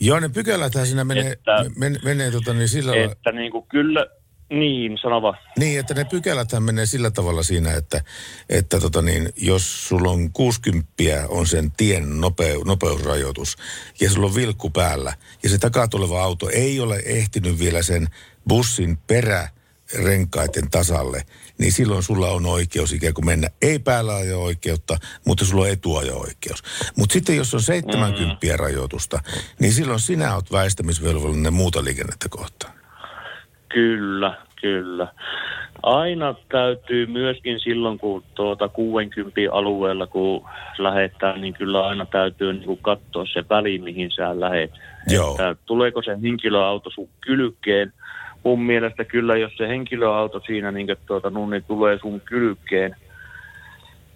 Joo, ne pykäläthän siinä menee, Että- men, menee tota niin sillä. Että niin kuin kyllä, niin, sano vaan. Niin, että ne pykäläthän menee sillä tavalla siinä, että, että tota niin, jos sulla on 60 on sen tien nopeu, nopeusrajoitus ja sulla on vilkku päällä ja se takaa tuleva auto ei ole ehtinyt vielä sen bussin perärenkaiden tasalle, niin silloin sulla on oikeus ikään kuin mennä, ei päällä ajo oikeutta, mutta sulla on etuajo oikeus. Mutta sitten jos on 70 mm. rajoitusta, niin silloin sinä oot väistämisvelvollinen muuta liikennettä kohtaan. Kyllä, kyllä. Aina täytyy myöskin silloin, kun tuota 60 alueella, kun lähetään, niin kyllä aina täytyy niin kuin katsoa se väli, mihin sä lähet. Joo. Että tuleeko se henkilöauto sun kylkeen. Mun mielestä kyllä, jos se henkilöauto siinä niin kuin tuota, niin tulee sun kylkeen,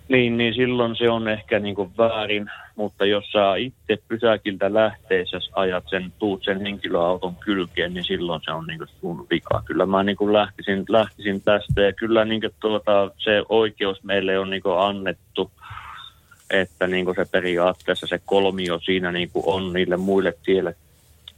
niin, niin silloin se on ehkä niin kuin väärin, mutta jos sä itse pysäkiltä lähteessä ajat sen, tuut sen henkilöauton kylkeen, niin silloin se on niin kuin sun vika. Kyllä mä niin kuin lähtisin, lähtisin tästä ja kyllä niin kuin tuota, se oikeus meille on niin kuin annettu, että niin kuin se periaatteessa se kolmio siinä niin kuin on niille muille tielle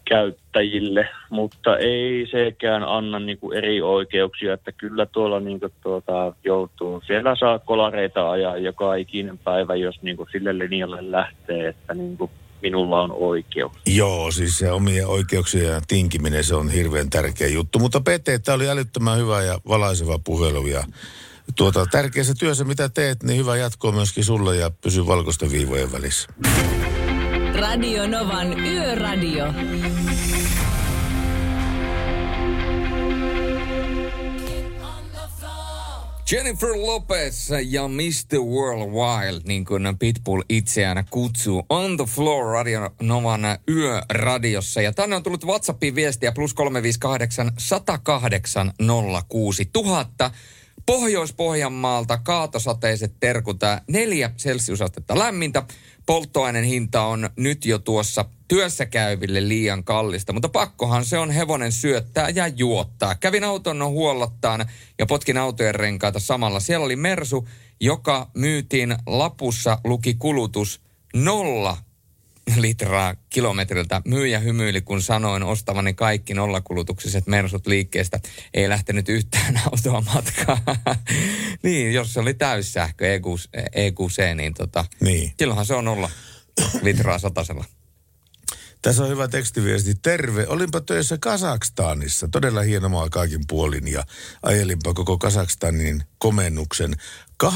käyttäjille, mutta ei sekään anna niin kuin eri oikeuksia, että kyllä tuolla niin kuin tuota, joutuu, siellä saa kolareita ajaa joka ikinen päivä, jos niin kuin sille linjalle lähtee, että niin kuin minulla on oikeus. Joo, siis se omien oikeuksien tinkiminen, se on hirveän tärkeä juttu. Mutta Pete, tämä oli älyttömän hyvä ja valaiseva puhelu ja tuota, tärkeässä työssä, mitä teet, niin hyvä jatkoa myöskin sulle ja pysy valkoisten viivojen välissä. Radio Novan Yöradio. Jennifer Lopez ja Mr. Worldwide, niin kuin Pitbull itseään kutsuu, On the Floor Radio Novan yöradiossa. Ja tänne on tullut WhatsAppiin viestiä plus 358 108 06 000. Pohjois-Pohjanmaalta kaatosateiset terkut, neljä celsiusastetta lämmintä. Polttoaineen hinta on nyt jo tuossa työssä käyville liian kallista, mutta pakkohan se on hevonen syöttää ja juottaa. Kävin auton huollottaan ja potkin autojen renkaita samalla. Siellä oli Mersu, joka myytiin lapussa luki kulutus nolla litraa kilometriltä. Myyjä hymyili, kun sanoin ostavani kaikki nollakulutuksiset mersut liikkeestä. Ei lähtenyt yhtään autoa matkaa. niin, jos se oli täyssähkö EQC, EQC niin tota, Niin. silloinhan se on nolla litraa satasella. Tässä on hyvä tekstiviesti. Terve. Olinpa töissä Kasakstanissa. Todella hieno maa kaikin puolin ja ajelinpa koko Kasakstanin komennuksen 8,2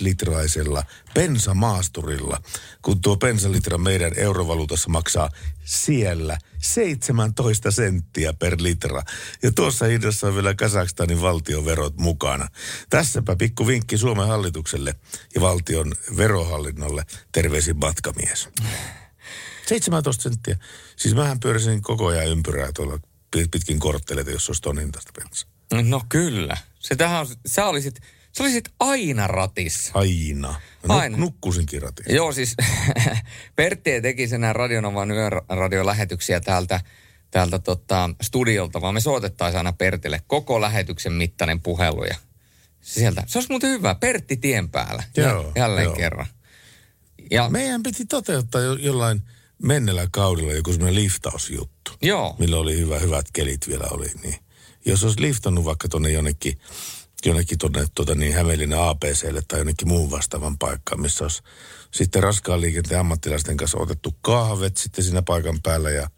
litraisella bensamaasturilla, kun tuo bensalitra meidän eurovaluutassa maksaa siellä 17 senttiä per litra. Ja tuossa hinnassa on vielä Kasakstanin valtioverot mukana. Tässäpä pikku vinkki Suomen hallitukselle ja valtion verohallinnolle. Terveisin matkamies. 17 senttiä. Siis mähän pyörisin koko ajan ympyrää tuolla pit- pitkin kortteleita, jos olisi ton hintaista bensaa. No kyllä. Se tähän on, sä olisit, sä olisit aina ratissa. Aina. No, Aina. Nukkusinkin ratissa. Joo, siis Pertti ei tekisi enää Radionovan yöradiolähetyksiä täältä, täältä tota, studiolta, vaan me soitettaisiin aina Pertille koko lähetyksen mittainen puhelu. Ja sieltä. Se olisi muuten hyvä. Pertti tien päällä. Joo, Jälleen joo. kerran. Ja, Meidän piti toteuttaa jo, jollain mennellä kaudella joku semmoinen liftausjuttu. joo. Millä oli hyvä, hyvät kelit vielä oli. Niin. Jos olisi liftannut vaikka tuonne jonnekin, jonnekin tuonne tuota niin Hämeenlinnan APClle tai jonnekin muun vastaavan paikkaan, missä olisi sitten raskaan liikenteen ammattilaisten kanssa otettu kahvet sitten siinä paikan päällä ja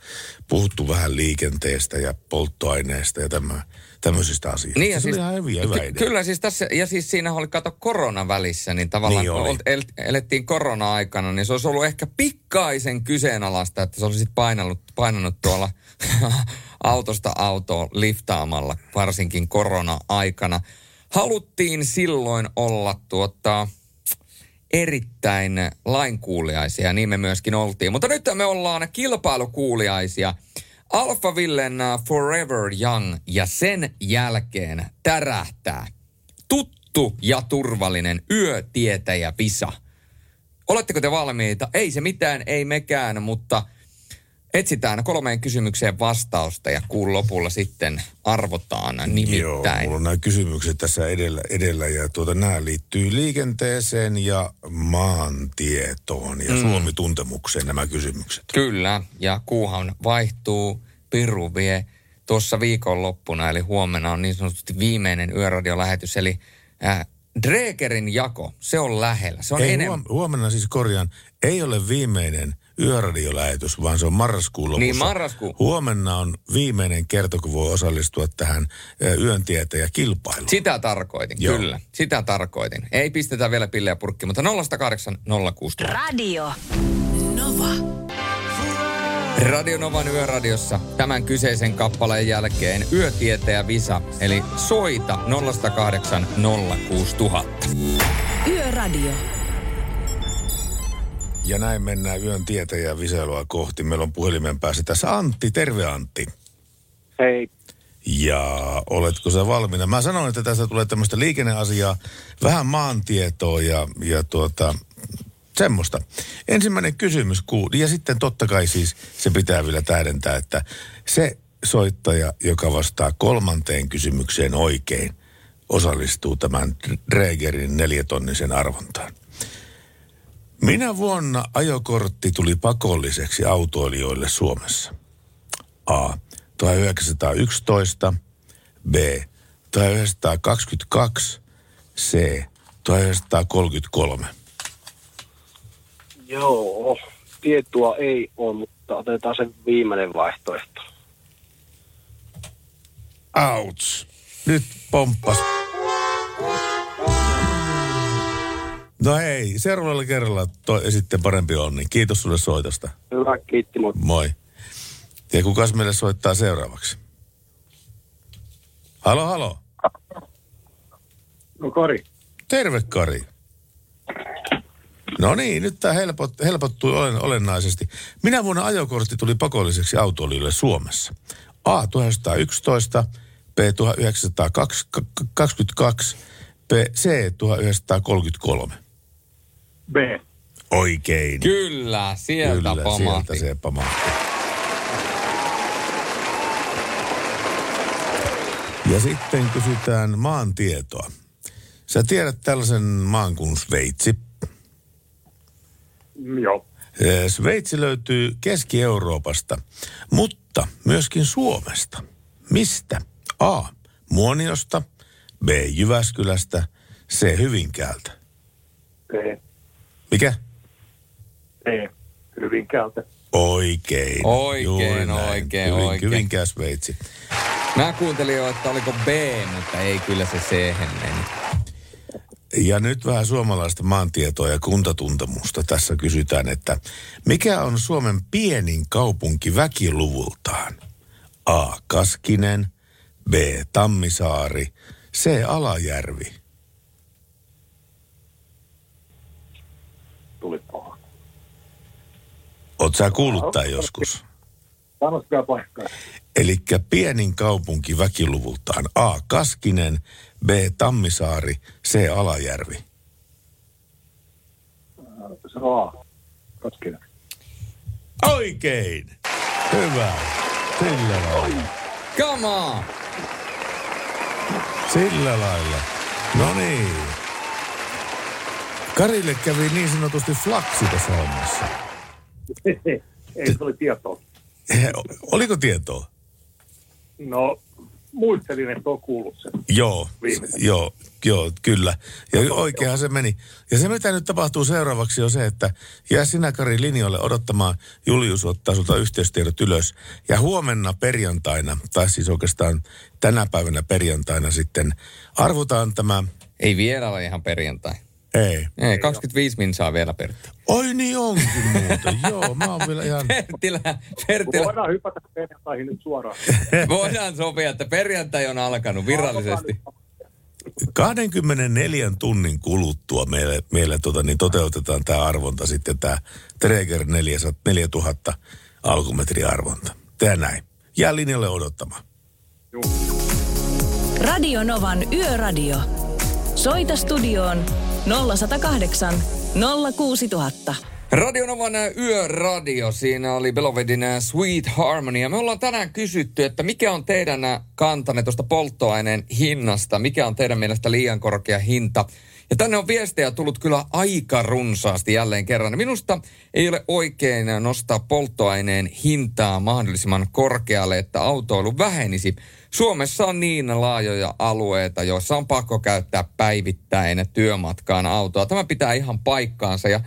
puhuttu vähän liikenteestä ja polttoaineesta ja tämä, tämmöisistä asioista. Niin ja se siis, oli ihan hyvä ky- idea. Kyllä siis tässä, ja siis siinä oli kato korona välissä, niin tavallaan Niin oli. el, elettiin korona-aikana, niin se olisi ollut ehkä pikkaisen kyseenalaista, että se olisi painanut, painanut tuolla autosta autoon liftaamalla, varsinkin korona-aikana. Haluttiin silloin olla tuota, erittäin lainkuuliaisia, niin me myöskin oltiin. Mutta nyt me ollaan kilpailukuuliaisia. Alpha Villen uh, Forever Young ja sen jälkeen tärähtää tuttu ja turvallinen yötietäjä Visa. Oletteko te valmiita? Ei se mitään, ei mekään, mutta etsitään kolmeen kysymykseen vastausta ja kuun lopulla sitten arvotaan Joo, nimittäin. mulla on nämä kysymykset tässä edellä, edellä ja tuota, nämä liittyy liikenteeseen ja maantietoon ja mm. Suomi-tuntemukseen nämä kysymykset. Kyllä, ja kuuhan vaihtuu, Piru vie tuossa viikonloppuna, eli huomenna on niin sanotusti viimeinen yöradiolähetys, eli äh, Dregerin jako, se on lähellä. Se on ei, enemmän. huom- huomenna siis korjaan, ei ole viimeinen yöradiolähetys, vaan se on marraskuun lopussa. Niin, marraskuu. Huomenna on viimeinen kerta, kun voi osallistua tähän yön tietäjä kilpailuun. Sitä tarkoitin, Joo. kyllä. Sitä tarkoitin. Ei pistetä vielä pilleä purkki, mutta 0806000. Radio. Nova. Radio Novan yöradiossa tämän kyseisen kappaleen jälkeen yötietäjä Visa, eli soita 0806000. Yöradio. Ja näin mennään yön tietäjä visailua kohti. Meillä on puhelimen päässä tässä Antti. Terve Antti. Hei, Ja oletko sä valmiina? Mä sanoin, että tästä tulee tämmöistä liikenneasiaa, vähän maantietoa ja, ja tuota, semmoista. Ensimmäinen kysymys kuuluu, ja sitten totta kai siis se pitää vielä tähdentää, että se soittaja, joka vastaa kolmanteen kysymykseen oikein, osallistuu tämän Dregerin neljätonnisen arvontaan. Minä vuonna ajokortti tuli pakolliseksi autoilijoille Suomessa? A. 1911, B. 1922, C. 1933. joo, tietoa ei ole, mutta otetaan se viimeinen vaihtoehto. Ouch. Nyt pomppas. No hei, seuraavalla kerralla toi sitten parempi onni. Kiitos sulle soitosta. Hyvä, kiitti, moi. Moi. Ja kukas meille soittaa seuraavaksi? Halo, halo. No Kari. Terve Kari. No niin, nyt tämä helpot, helpottui olen, olennaisesti. Minä vuonna ajokortti tuli pakolliseksi autoilijoille Suomessa. A 1911, B 1922, B, C 1933. B. Oikein. Kyllä, sieltä Kyllä, pamahti. sieltä se pamahti. Ja sitten kysytään maantietoa. Sä tiedät tällaisen maan kuin Sveitsi. Joo. Eh, Sveitsi löytyy Keski-Euroopasta, mutta myöskin Suomesta. Mistä? A. Muoniosta, B. Jyväskylästä, C. Hyvinkäältä. B. Mikä? B. Hyvinkäältä. Oikein. Oikein, oikein, Hyvin, oikein. Hyvinkää Sveitsi. Mä kuuntelin jo, että oliko B, mutta ei kyllä se C meni. Ja nyt vähän suomalaista maantietoa ja kuntatuntemusta. Tässä kysytään, että mikä on Suomen pienin kaupunki väkiluvultaan? A. Kaskinen, B. Tammisaari, C. Alajärvi. Tuli paha. Oot sä kuullut tämän joskus? Sanoisikaa paikkaa. Eli pienin kaupunki väkiluvultaan A. Kaskinen, B. Tammisaari, C. Alajärvi. Se on A. Kaskinen. Oikein! Hyvä. Sillä lailla. Come on! Sillä lailla. No niin. Karille kävi niin sanotusti flaksi tässä hommassa. Ei se oli tietoa. Oliko tietoa? No, muistelin, että on kuullut sen. Joo, joo, joo, kyllä. Ja oikeahan se meni. Ja se, mitä nyt tapahtuu seuraavaksi, on se, että jää sinä Kari linjoille odottamaan. Julius ottaa sulta yhteystiedot ylös. Ja huomenna perjantaina, tai siis oikeastaan tänä päivänä perjantaina sitten, arvotaan tämä... Ei vielä ole ihan perjantai. Ei. Ei, 25 minsaa vielä Pertti. Oi niin onkin muuten. Joo, mä oon vielä ihan... Perttilä, Perttilä. Voidaan hypätä perjantaihin nyt suoraan. Voidaan sopia, että perjantai on alkanut virallisesti. 24 tunnin kuluttua meille, meille tota, niin toteutetaan tämä arvonta sitten, tämä Traeger 400 4000 alkumetriarvonta. Tää näin. Jää linjalle odottamaan. Radio Novan Yöradio. Soita studioon 0108 06000. Radionovan yöradio, siinä oli Belovedin äh, Sweet Harmony. Ja me ollaan tänään kysytty, että mikä on teidän äh, kantanne tuosta polttoaineen hinnasta? Mikä on teidän mielestä liian korkea hinta? Ja tänne on viestejä tullut kyllä aika runsaasti jälleen kerran. Minusta ei ole oikein nostaa polttoaineen hintaa mahdollisimman korkealle, että autoilu vähenisi. Suomessa on niin laajoja alueita, joissa on pakko käyttää päivittäin työmatkaan autoa. Tämä pitää ihan paikkaansa ja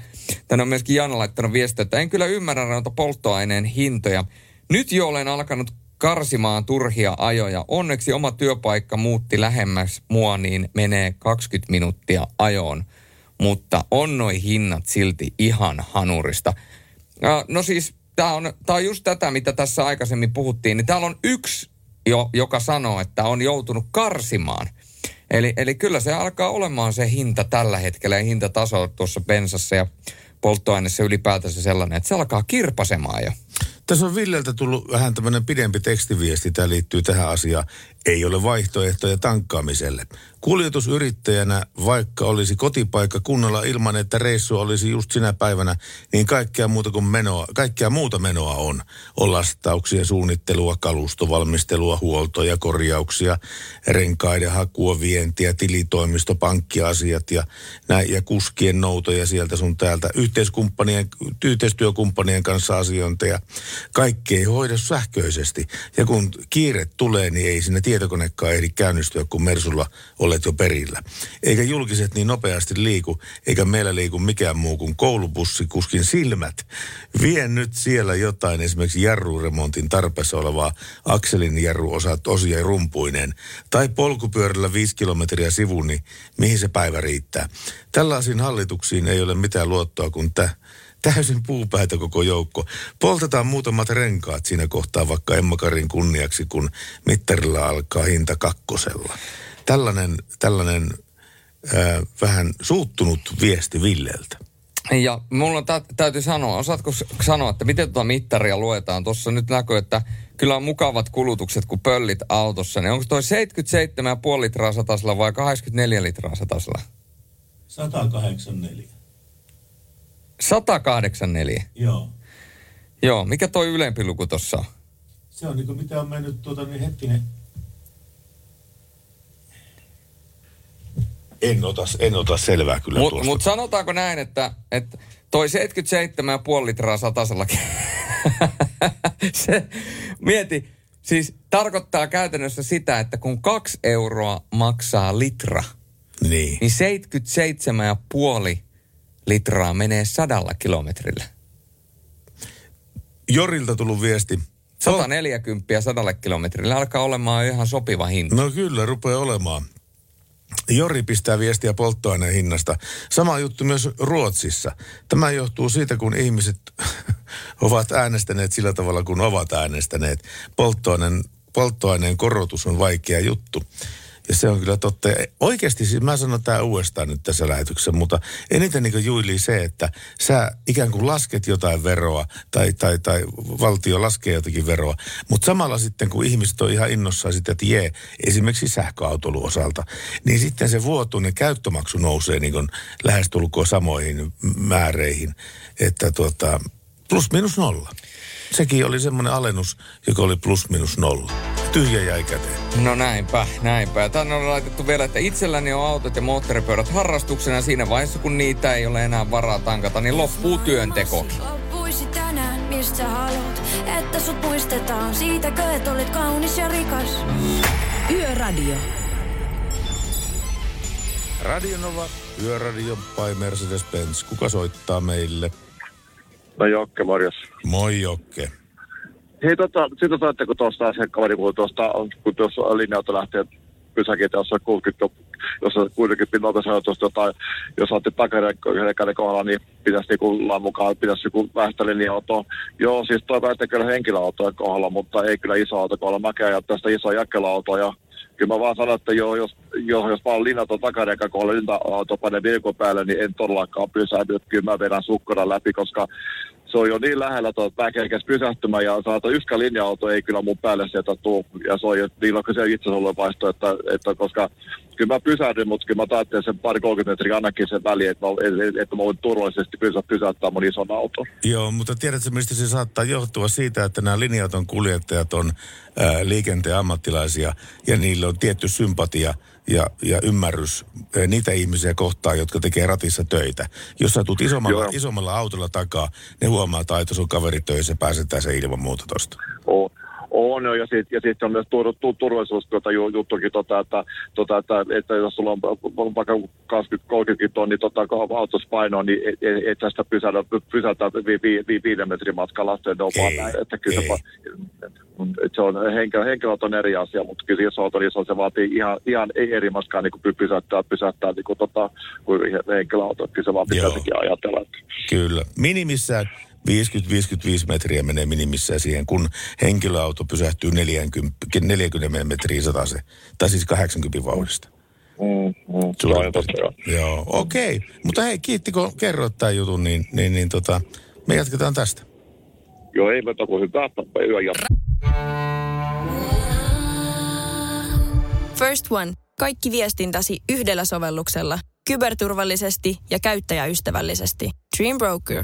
tänne on myöskin Jana laittanut viestiä, että en kyllä ymmärrä noita polttoaineen hintoja. Nyt jo olen alkanut karsimaan turhia ajoja. Onneksi oma työpaikka muutti lähemmäs mua, niin menee 20 minuuttia ajoon. Mutta on noi hinnat silti ihan hanurista. No siis, tämä on, tää on just tätä, mitä tässä aikaisemmin puhuttiin. Niin täällä on yksi, jo, joka sanoo, että on joutunut karsimaan. Eli, eli kyllä se alkaa olemaan se hinta tällä hetkellä ja hintataso tuossa bensassa ja polttoaineessa ylipäätänsä sellainen, että se alkaa kirpasemaan jo. Tässä on Villeltä tullut vähän tämmöinen pidempi tekstiviesti, tämä liittyy tähän asiaan. Ei ole vaihtoehtoja tankkaamiselle. Kuljetusyrittäjänä, vaikka olisi kotipaikka kunnalla ilman, että reissu olisi just sinä päivänä, niin kaikkea muuta, kuin menoa, kaikkea muuta menoa on. On lastauksia, suunnittelua, kalustovalmistelua, huoltoja, korjauksia, renkaiden hakua, vientiä, tilitoimisto, pankkiasiat ja, näin, ja kuskien noutoja sieltä sun täältä. Yhteiskumppanien, yhteistyökumppanien kanssa asiointeja. Kaikki ei hoida sähköisesti. Ja kun kiire tulee, niin ei sinne tietokonekaan ehdi käynnistyä, kun Mersulla olet jo perillä. Eikä julkiset niin nopeasti liiku, eikä meillä liiku mikään muu kuin koulubussikuskin silmät. Vien nyt siellä jotain esimerkiksi jarruremontin tarpeessa olevaa akselin jarruosat osia rumpuinen. Tai polkupyörällä viisi kilometriä sivuun, niin mihin se päivä riittää. Tällaisiin hallituksiin ei ole mitään luottoa kuin tämä täysin puupäitä koko joukko. Poltetaan muutamat renkaat siinä kohtaa vaikka Emmakarin kunniaksi, kun mittarilla alkaa hinta kakkosella. Tällainen, tällainen ää, vähän suuttunut viesti Villeltä. Ja mulla tä- täytyy sanoa, osaatko s- sanoa, että miten tuota mittaria luetaan? Tuossa nyt näkyy, että kyllä on mukavat kulutukset, kun pöllit autossa. Niin onko toi 77,5 litraa satasella vai 84 litraa satasella? 184. 184. Joo. Joo, mikä toi ylempi luku tossa on? Se on niin kuin mitä on mennyt tuota niin hetkinen. En ota, en ota selvää kyllä Mutta mut sanotaanko näin, että, että toi 77,5 litraa satasellakin. se, mieti, siis tarkoittaa käytännössä sitä, että kun kaksi euroa maksaa litra, niin, niin 77,5 litraa menee sadalla kilometrillä. Jorilta tullut viesti. 140 sadalle kilometrille alkaa olemaan ihan sopiva hinta. No kyllä, rupeaa olemaan. Jori pistää viestiä polttoaineen hinnasta. Sama juttu myös Ruotsissa. Tämä johtuu siitä, kun ihmiset ovat äänestäneet sillä tavalla, kun ovat äänestäneet. Polttoaineen, polttoaineen korotus on vaikea juttu. Ja se on kyllä totta. Oikeasti, siis mä sanon tämä uudestaan nyt tässä lähetyksessä, mutta eniten niin juilii se, että sä ikään kuin lasket jotain veroa tai, tai, tai valtio laskee jotakin veroa, mutta samalla sitten kun ihmiset on ihan innossaan sitten, että jee, esimerkiksi sähköautoilun osalta, niin sitten se vuotuinen käyttömaksu nousee niin kuin lähestulkoon samoihin määreihin, että tuota, plus minus nolla. Sekin oli semmoinen alennus, joka oli plus minus nolla. Tyhjä jäi käteen. No näinpä, näinpä. Tänne on laitettu vielä, että itselläni on autot ja moottoripyörät harrastuksena siinä vaiheessa, kun niitä ei ole enää varaa tankata, niin loppuu työntekokin. Loppuisi tänään, mistä haluat, että sut muistetaan. Siitäkö, et olit kaunis ja rikas. Yöradio. Radionova, Yöradio by Mercedes-Benz. Kuka soittaa meille? No Jokke, morjes. Moi Jokke. Hei, tota, sitten että kun tuosta äsken kaveri puhui tuosta, on- kun tuossa linja-auto lähtee pysäkin, jossa 60, jossa kuitenkin nopeasti tuosta jotain, jos otti takarekan kohdalla, niin pitäisi niinku lain mukaan, pitäisi joku vähtä linja-autoa. Joo, siis toi väittää kyllä henkilöautojen kohdalla, mutta ei kyllä iso auto kohdalla. Mäkään ja tästä iso jakkelautoa ja kyllä mä vaan sanon, että joo, jos, joo, jos mä oon linjaton takarekan kohdalla linja-auto panee vilkon päälle, niin en todellakaan pysähdy. Kyllä mä vedän sukkana läpi, koska se on jo niin lähellä, että mä kerkes pysähtymään ja saata yksikään linja-auto ei kyllä mun päälle sieltä tuu. Ja se on jo, on kyllä se itse ollut vaisto, että, että, koska kyllä mä pysähdyn, mutta kyllä mä taitteen sen pari 30 metriä ainakin sen väliin, että mä, että, että mä voin turvallisesti pysä, pysäyttää mun ison auton. Joo, mutta tiedätkö, mistä se saattaa johtua siitä, että nämä linja-auton kuljettajat on ää, liikenteen ammattilaisia ja niillä on tietty sympatia ja, ja ymmärrys niitä ihmisiä kohtaan, jotka tekee ratissa töitä. Jos sä tulet isommalla, isommalla autolla takaa, ne huomaa, että sun kaveri töissä pääsetään se ilman muuta tosta. On, on jo, ja sitten ja sit on myös tur, tur, turvallisuus tuota, ju- juttukin, tota, että, tota, että, että, jos sulla on, on vaikka 20-30 tonni tota, autossa painoa, niin et, et, et tästä pysäytä, pysäytä vi, vi, vi, viiden metrin matkalla, näin, että kyllä se, va- että se on henkilö, henkilöt on eri asia, mutta kyllä se iso auto, niin se, on- se vaatii ihan, ihan ei eri matkaa niin kuin pysäyttää, pysäyttää niin kuin, tota, kuin henkilöauto, kyllä se vaan pitää sekin ajatella. Että. Kyllä. Minimissään 50-55 metriä menee minimissään siihen, kun henkilöauto pysähtyy 40, 40 metriä se, tai siis 80 vauhdista. Mm, mm, joo, totta, joo. Joo, okei. Okay. Mutta hei, kiitti kun kerroit tämän jutun, niin, niin, niin tota, me jatketaan tästä. Joo, ei muuta kuin hyvää yön jatkoa. First One. Kaikki viestintäsi yhdellä sovelluksella. Kyberturvallisesti ja käyttäjäystävällisesti. Dream Broker.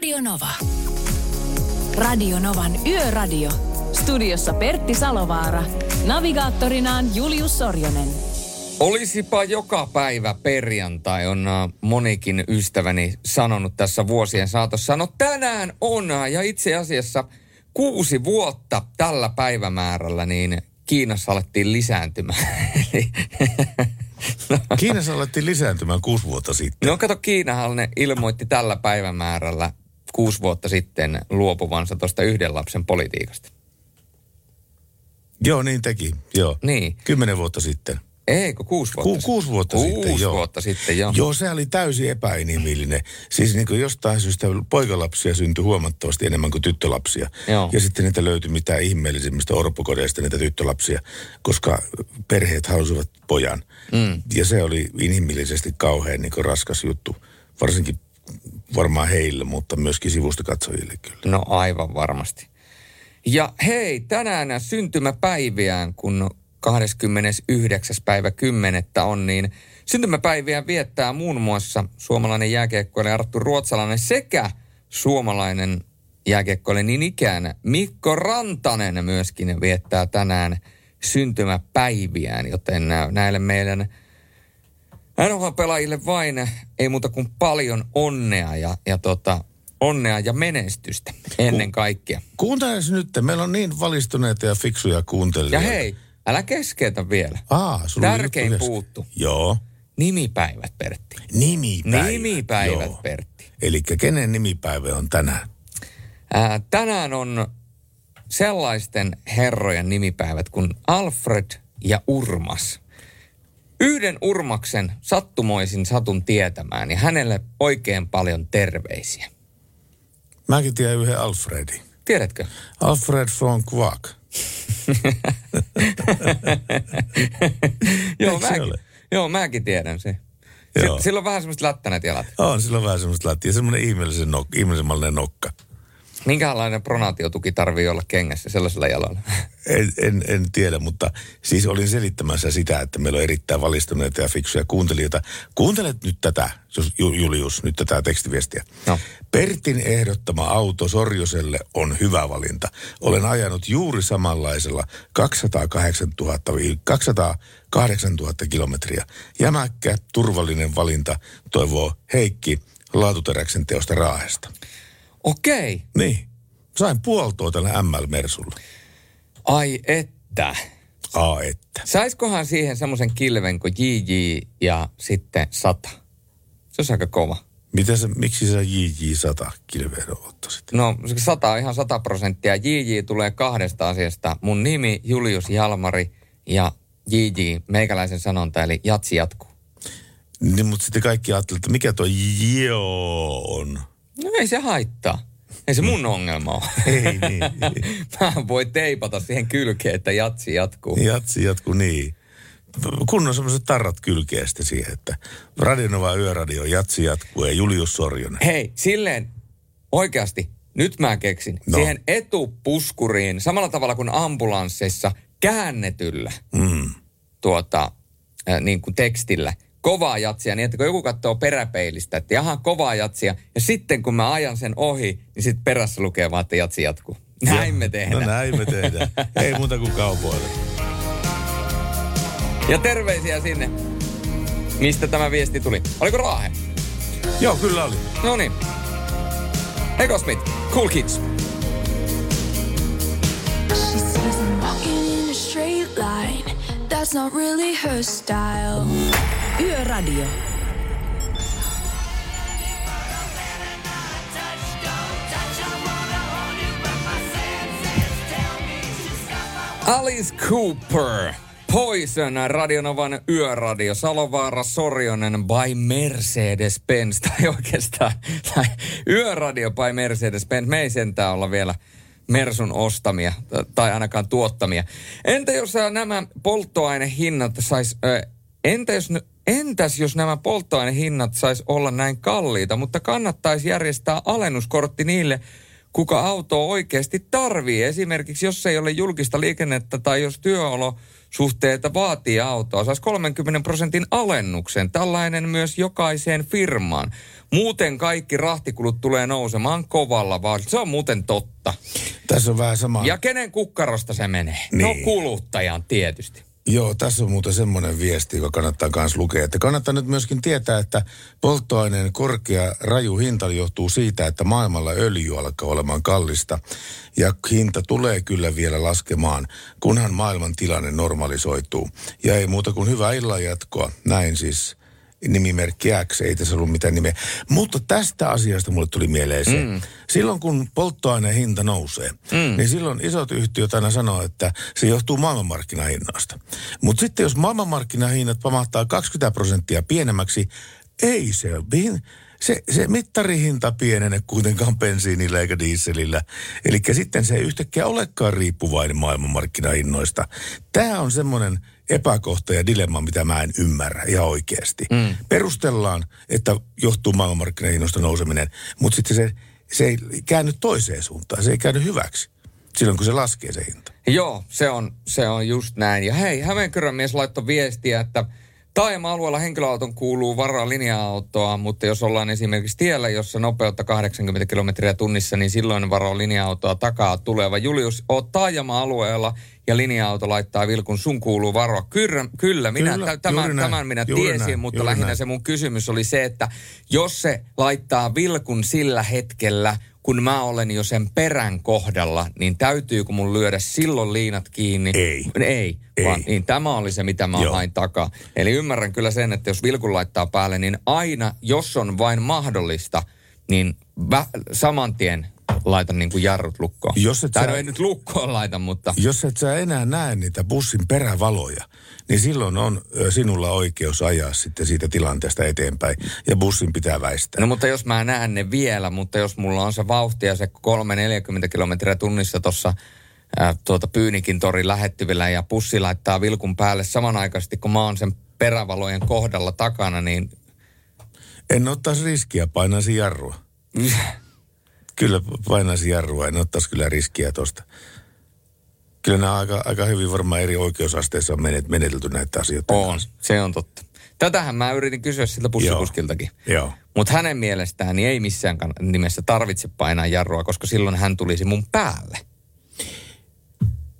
Radio Nova. Radio Novan Yöradio. Studiossa Pertti Salovaara. Navigaattorinaan Julius Sorjonen. Olisipa joka päivä perjantai, on äh, monikin ystäväni sanonut tässä vuosien saatossa. No tänään on, äh, ja itse asiassa kuusi vuotta tällä päivämäärällä, niin Kiinassa alettiin lisääntymään. Eli- Kiinassa alettiin lisääntymään kuusi vuotta sitten. No kato, Kiinahan ne ilmoitti tällä päivämäärällä kuusi vuotta sitten luopuvansa tuosta yhden lapsen politiikasta. Joo, niin teki. Joo. Niin. Kymmenen vuotta sitten. Eikö, kuusi vuotta Ku, sitten? kuusi vuotta Kuusi sitten, joo. vuotta sitten, joo. Joo, se oli täysin epäinhimillinen. Siis niin kuin jostain syystä poikalapsia syntyi huomattavasti enemmän kuin tyttölapsia. Joo. Ja sitten niitä löytyi mitään ihmeellisimmistä orpokodeista niitä tyttölapsia, koska perheet halusivat pojan. Mm. Ja se oli inhimillisesti kauhean niin kuin raskas juttu. Varsinkin varmaan heille, mutta myöskin sivusta katsojille kyllä. No aivan varmasti. Ja hei, tänään syntymäpäiviään, kun 29. päivä 10. on, niin syntymäpäiviä viettää muun muassa suomalainen jääkiekkoilija Arttu Ruotsalainen sekä suomalainen jääkiekkoilija niin ikään Mikko Rantanen myöskin viettää tänään syntymäpäiviään, joten nä- näille meidän NHL-pelaajille vain ei muuta kuin paljon onnea ja, ja tota, onnea ja menestystä ennen kaikkea. Kuuntele nyt, meillä on niin valistuneita ja fiksuja Ja kuuntelijoita. hei, älä keskeytä vielä. Aa, sulla Tärkein puuttu. Joo. Nimipäivät, Pertti. Nimipäivät. Nimipäivät, Joo. Pertti. Eli kenen nimipäivä on tänään? Ää, tänään on sellaisten herrojen nimipäivät kuin Alfred ja Urmas. Yhden Urmaksen sattumoisin satun tietämään ja hänelle oikein paljon terveisiä. Mäkin tiedän yhden Alfredin. Tiedätkö? Alfred von Quack. joo, mäkin, ole? joo, mäkin tiedän se. Joo. Si- Sillä on vähän semmoista lättänät jalat. On, sillä on vähän semmoista lättiä. Semmoinen ihmeellisen nok, ihmeellisen nokka. Minkälainen pronaatiotuki tarvii olla kengässä sellaisella jalalla? En, en, en tiedä, mutta siis olin selittämässä sitä, että meillä on erittäin valistuneita ja fiksuja kuuntelijoita. Kuuntelet nyt tätä, Julius, nyt tätä tekstiviestiä. No. Pertin ehdottama auto Sorjoselle on hyvä valinta. Olen ajanut juuri samanlaisella 208 000, 208 000 kilometriä. Jämäkkä, turvallinen valinta, toivoo Heikki Laatuteräksen teosta Raahesta. Okei. Niin. Sain puoltoa tällä ML-Mersulla. Ai että. A että. Saiskohan siihen semmoisen kilven kuin JJ ja sitten 100? Se olisi aika kova. Mitä se, miksi sä JJ100 kilveen ottaisit? No, se 100 on ihan 100 prosenttia. JJ tulee kahdesta asiasta. Mun nimi Julius Jalmari ja JJ, meikäläisen sanonta, eli jatsi jatkuu. Niin, mutta sitten kaikki ajattelevat, että mikä tuo joo on. No ei se haittaa. Ei se mun ongelma ole. Ei niin. Mä voi teipata siihen kylkeen, että jatsi jatkuu. Jatsi jatkuu niin. Kun on semmoiset tarrat kylkeestä siihen, että Radionova Yöradio, Jatsi jatkuu ja Julius Sorjonen. Hei, silleen oikeasti, nyt mä keksin. No. Siihen etupuskuriin, samalla tavalla kuin ambulansseissa, käännetyllä Mm. tuota, äh, niin kuin tekstillä, kovaa jatsia, niin että kun joku katsoo peräpeilistä, että jaha, kovaa jatsia, ja sitten kun mä ajan sen ohi, niin sitten perässä lukee vaan, että jatsi jatkuu. Näin me tehdään. No näin me tehdään. Ei muuta kuin kaupoille. Ja terveisiä sinne, mistä tämä viesti tuli. Oliko Raahe? Joo, kyllä oli. No niin. Ego Smith, Cool Kids. She says I'm walking in a straight line. That's not really her style. Yöradio. Alice Cooper. Poison, Radionovan yöradio, Salovaara Sorjonen by Mercedes-Benz, tai oikeastaan tai yöradio by Mercedes-Benz. Me ei sentään olla vielä Mersun ostamia tai ainakaan tuottamia. Entä jos nämä polttoainehinnat sais, entä jos, entäs jos nämä polttoainehinnat sais olla näin kalliita, mutta kannattaisi järjestää alennuskortti niille, kuka autoa oikeasti tarvii. Esimerkiksi jos ei ole julkista liikennettä tai jos työolosuhteita vaatii autoa, saisi 30 prosentin alennuksen. Tällainen myös jokaiseen firmaan. Muuten kaikki rahtikulut tulee nousemaan kovalla, vaan se on muuten totta. Tässä on vähän sama. Ja kenen kukkarosta se menee? Niin. No kuluttajan tietysti. Joo, tässä on muuten semmoinen viesti, joka kannattaa myös lukea. Että kannattaa nyt myöskin tietää, että polttoaineen korkea raju hinta johtuu siitä, että maailmalla öljy alkaa olemaan kallista. Ja hinta tulee kyllä vielä laskemaan, kunhan maailman tilanne normalisoituu. Ja ei muuta kuin hyvää illan jatkoa. Näin siis nimimerkki X, ei tässä ollut mitään nimeä. Mutta tästä asiasta mulle tuli mieleen se. Mm. Silloin kun polttoaineen hinta nousee, mm. niin silloin isot yhtiöt aina sanoo, että se johtuu maailmanmarkkinahinnoista. Mutta sitten jos maailmanmarkkinahinnat pamahtaa 20 prosenttia pienemmäksi, ei se ole. Se, se mittarihinta pienene kuitenkaan bensiinillä eikä dieselillä. Eli sitten se ei yhtäkkiä olekaan riippuvainen maailmanmarkkinahinnoista. Tämä on semmoinen epäkohta ja dilemma, mitä mä en ymmärrä ihan oikeasti. Mm. Perustellaan, että johtuu maailmanmarkkinahinnoista nouseminen, mutta sitten se, se ei käänny toiseen suuntaan. Se ei käänny hyväksi silloin, kun se laskee se hinta. Joo, se on, se on just näin. Ja hei, Hämeenkyrön mies laittoi viestiä, että taajama-alueella henkilöauton kuuluu varaa linja-autoa, mutta jos ollaan esimerkiksi tiellä, jossa nopeutta 80 kilometriä tunnissa, niin silloin varaa linja-autoa takaa tuleva. Julius, oot taajama-alueella ja linja-auto laittaa vilkun, sun kuuluu varoa. Kyllä, kyllä, minä, Kyllä, tämän, tämän minä juuri tiesin, näin, mutta lähinnä näin. se mun kysymys oli se, että jos se laittaa vilkun sillä hetkellä, kun mä olen jo sen perän kohdalla, niin täytyykö mun lyödä silloin liinat kiinni? Ei. Ei, Ei. vaan niin tämä oli se, mitä mä Joo. hain takaa. Eli ymmärrän kyllä sen, että jos vilkun laittaa päälle, niin aina, jos on vain mahdollista, niin vä- saman tien laitan niin kuin jarrut lukkoon. Jos et tai sä- no ei nyt lukkoon laita, mutta... Jos et sä enää näe niitä bussin perävaloja, niin silloin on sinulla oikeus ajaa sitten siitä tilanteesta eteenpäin. Ja bussin pitää väistää. No mutta jos mä näen ne vielä, mutta jos mulla on se vauhti ja se 3-40 kilometriä tunnissa tuossa tuota Pyynikin torin lähettyvillä ja pussi laittaa vilkun päälle samanaikaisesti, kun mä oon sen perävalojen kohdalla takana, niin En ottaisi riskiä, painaisi jarrua. Kyllä painaisi jarrua, en ottaisi kyllä riskiä tosta. Kyllä nämä aika, aika hyvin varmaan eri oikeusasteissa on menet, menetelty näitä asioita. On, se on totta. Tätähän mä yritin kysyä siltä bussikuskiltakin. Joo. Mutta hänen mielestään niin ei missään nimessä tarvitse painaa jarrua, koska silloin hän tulisi mun päälle.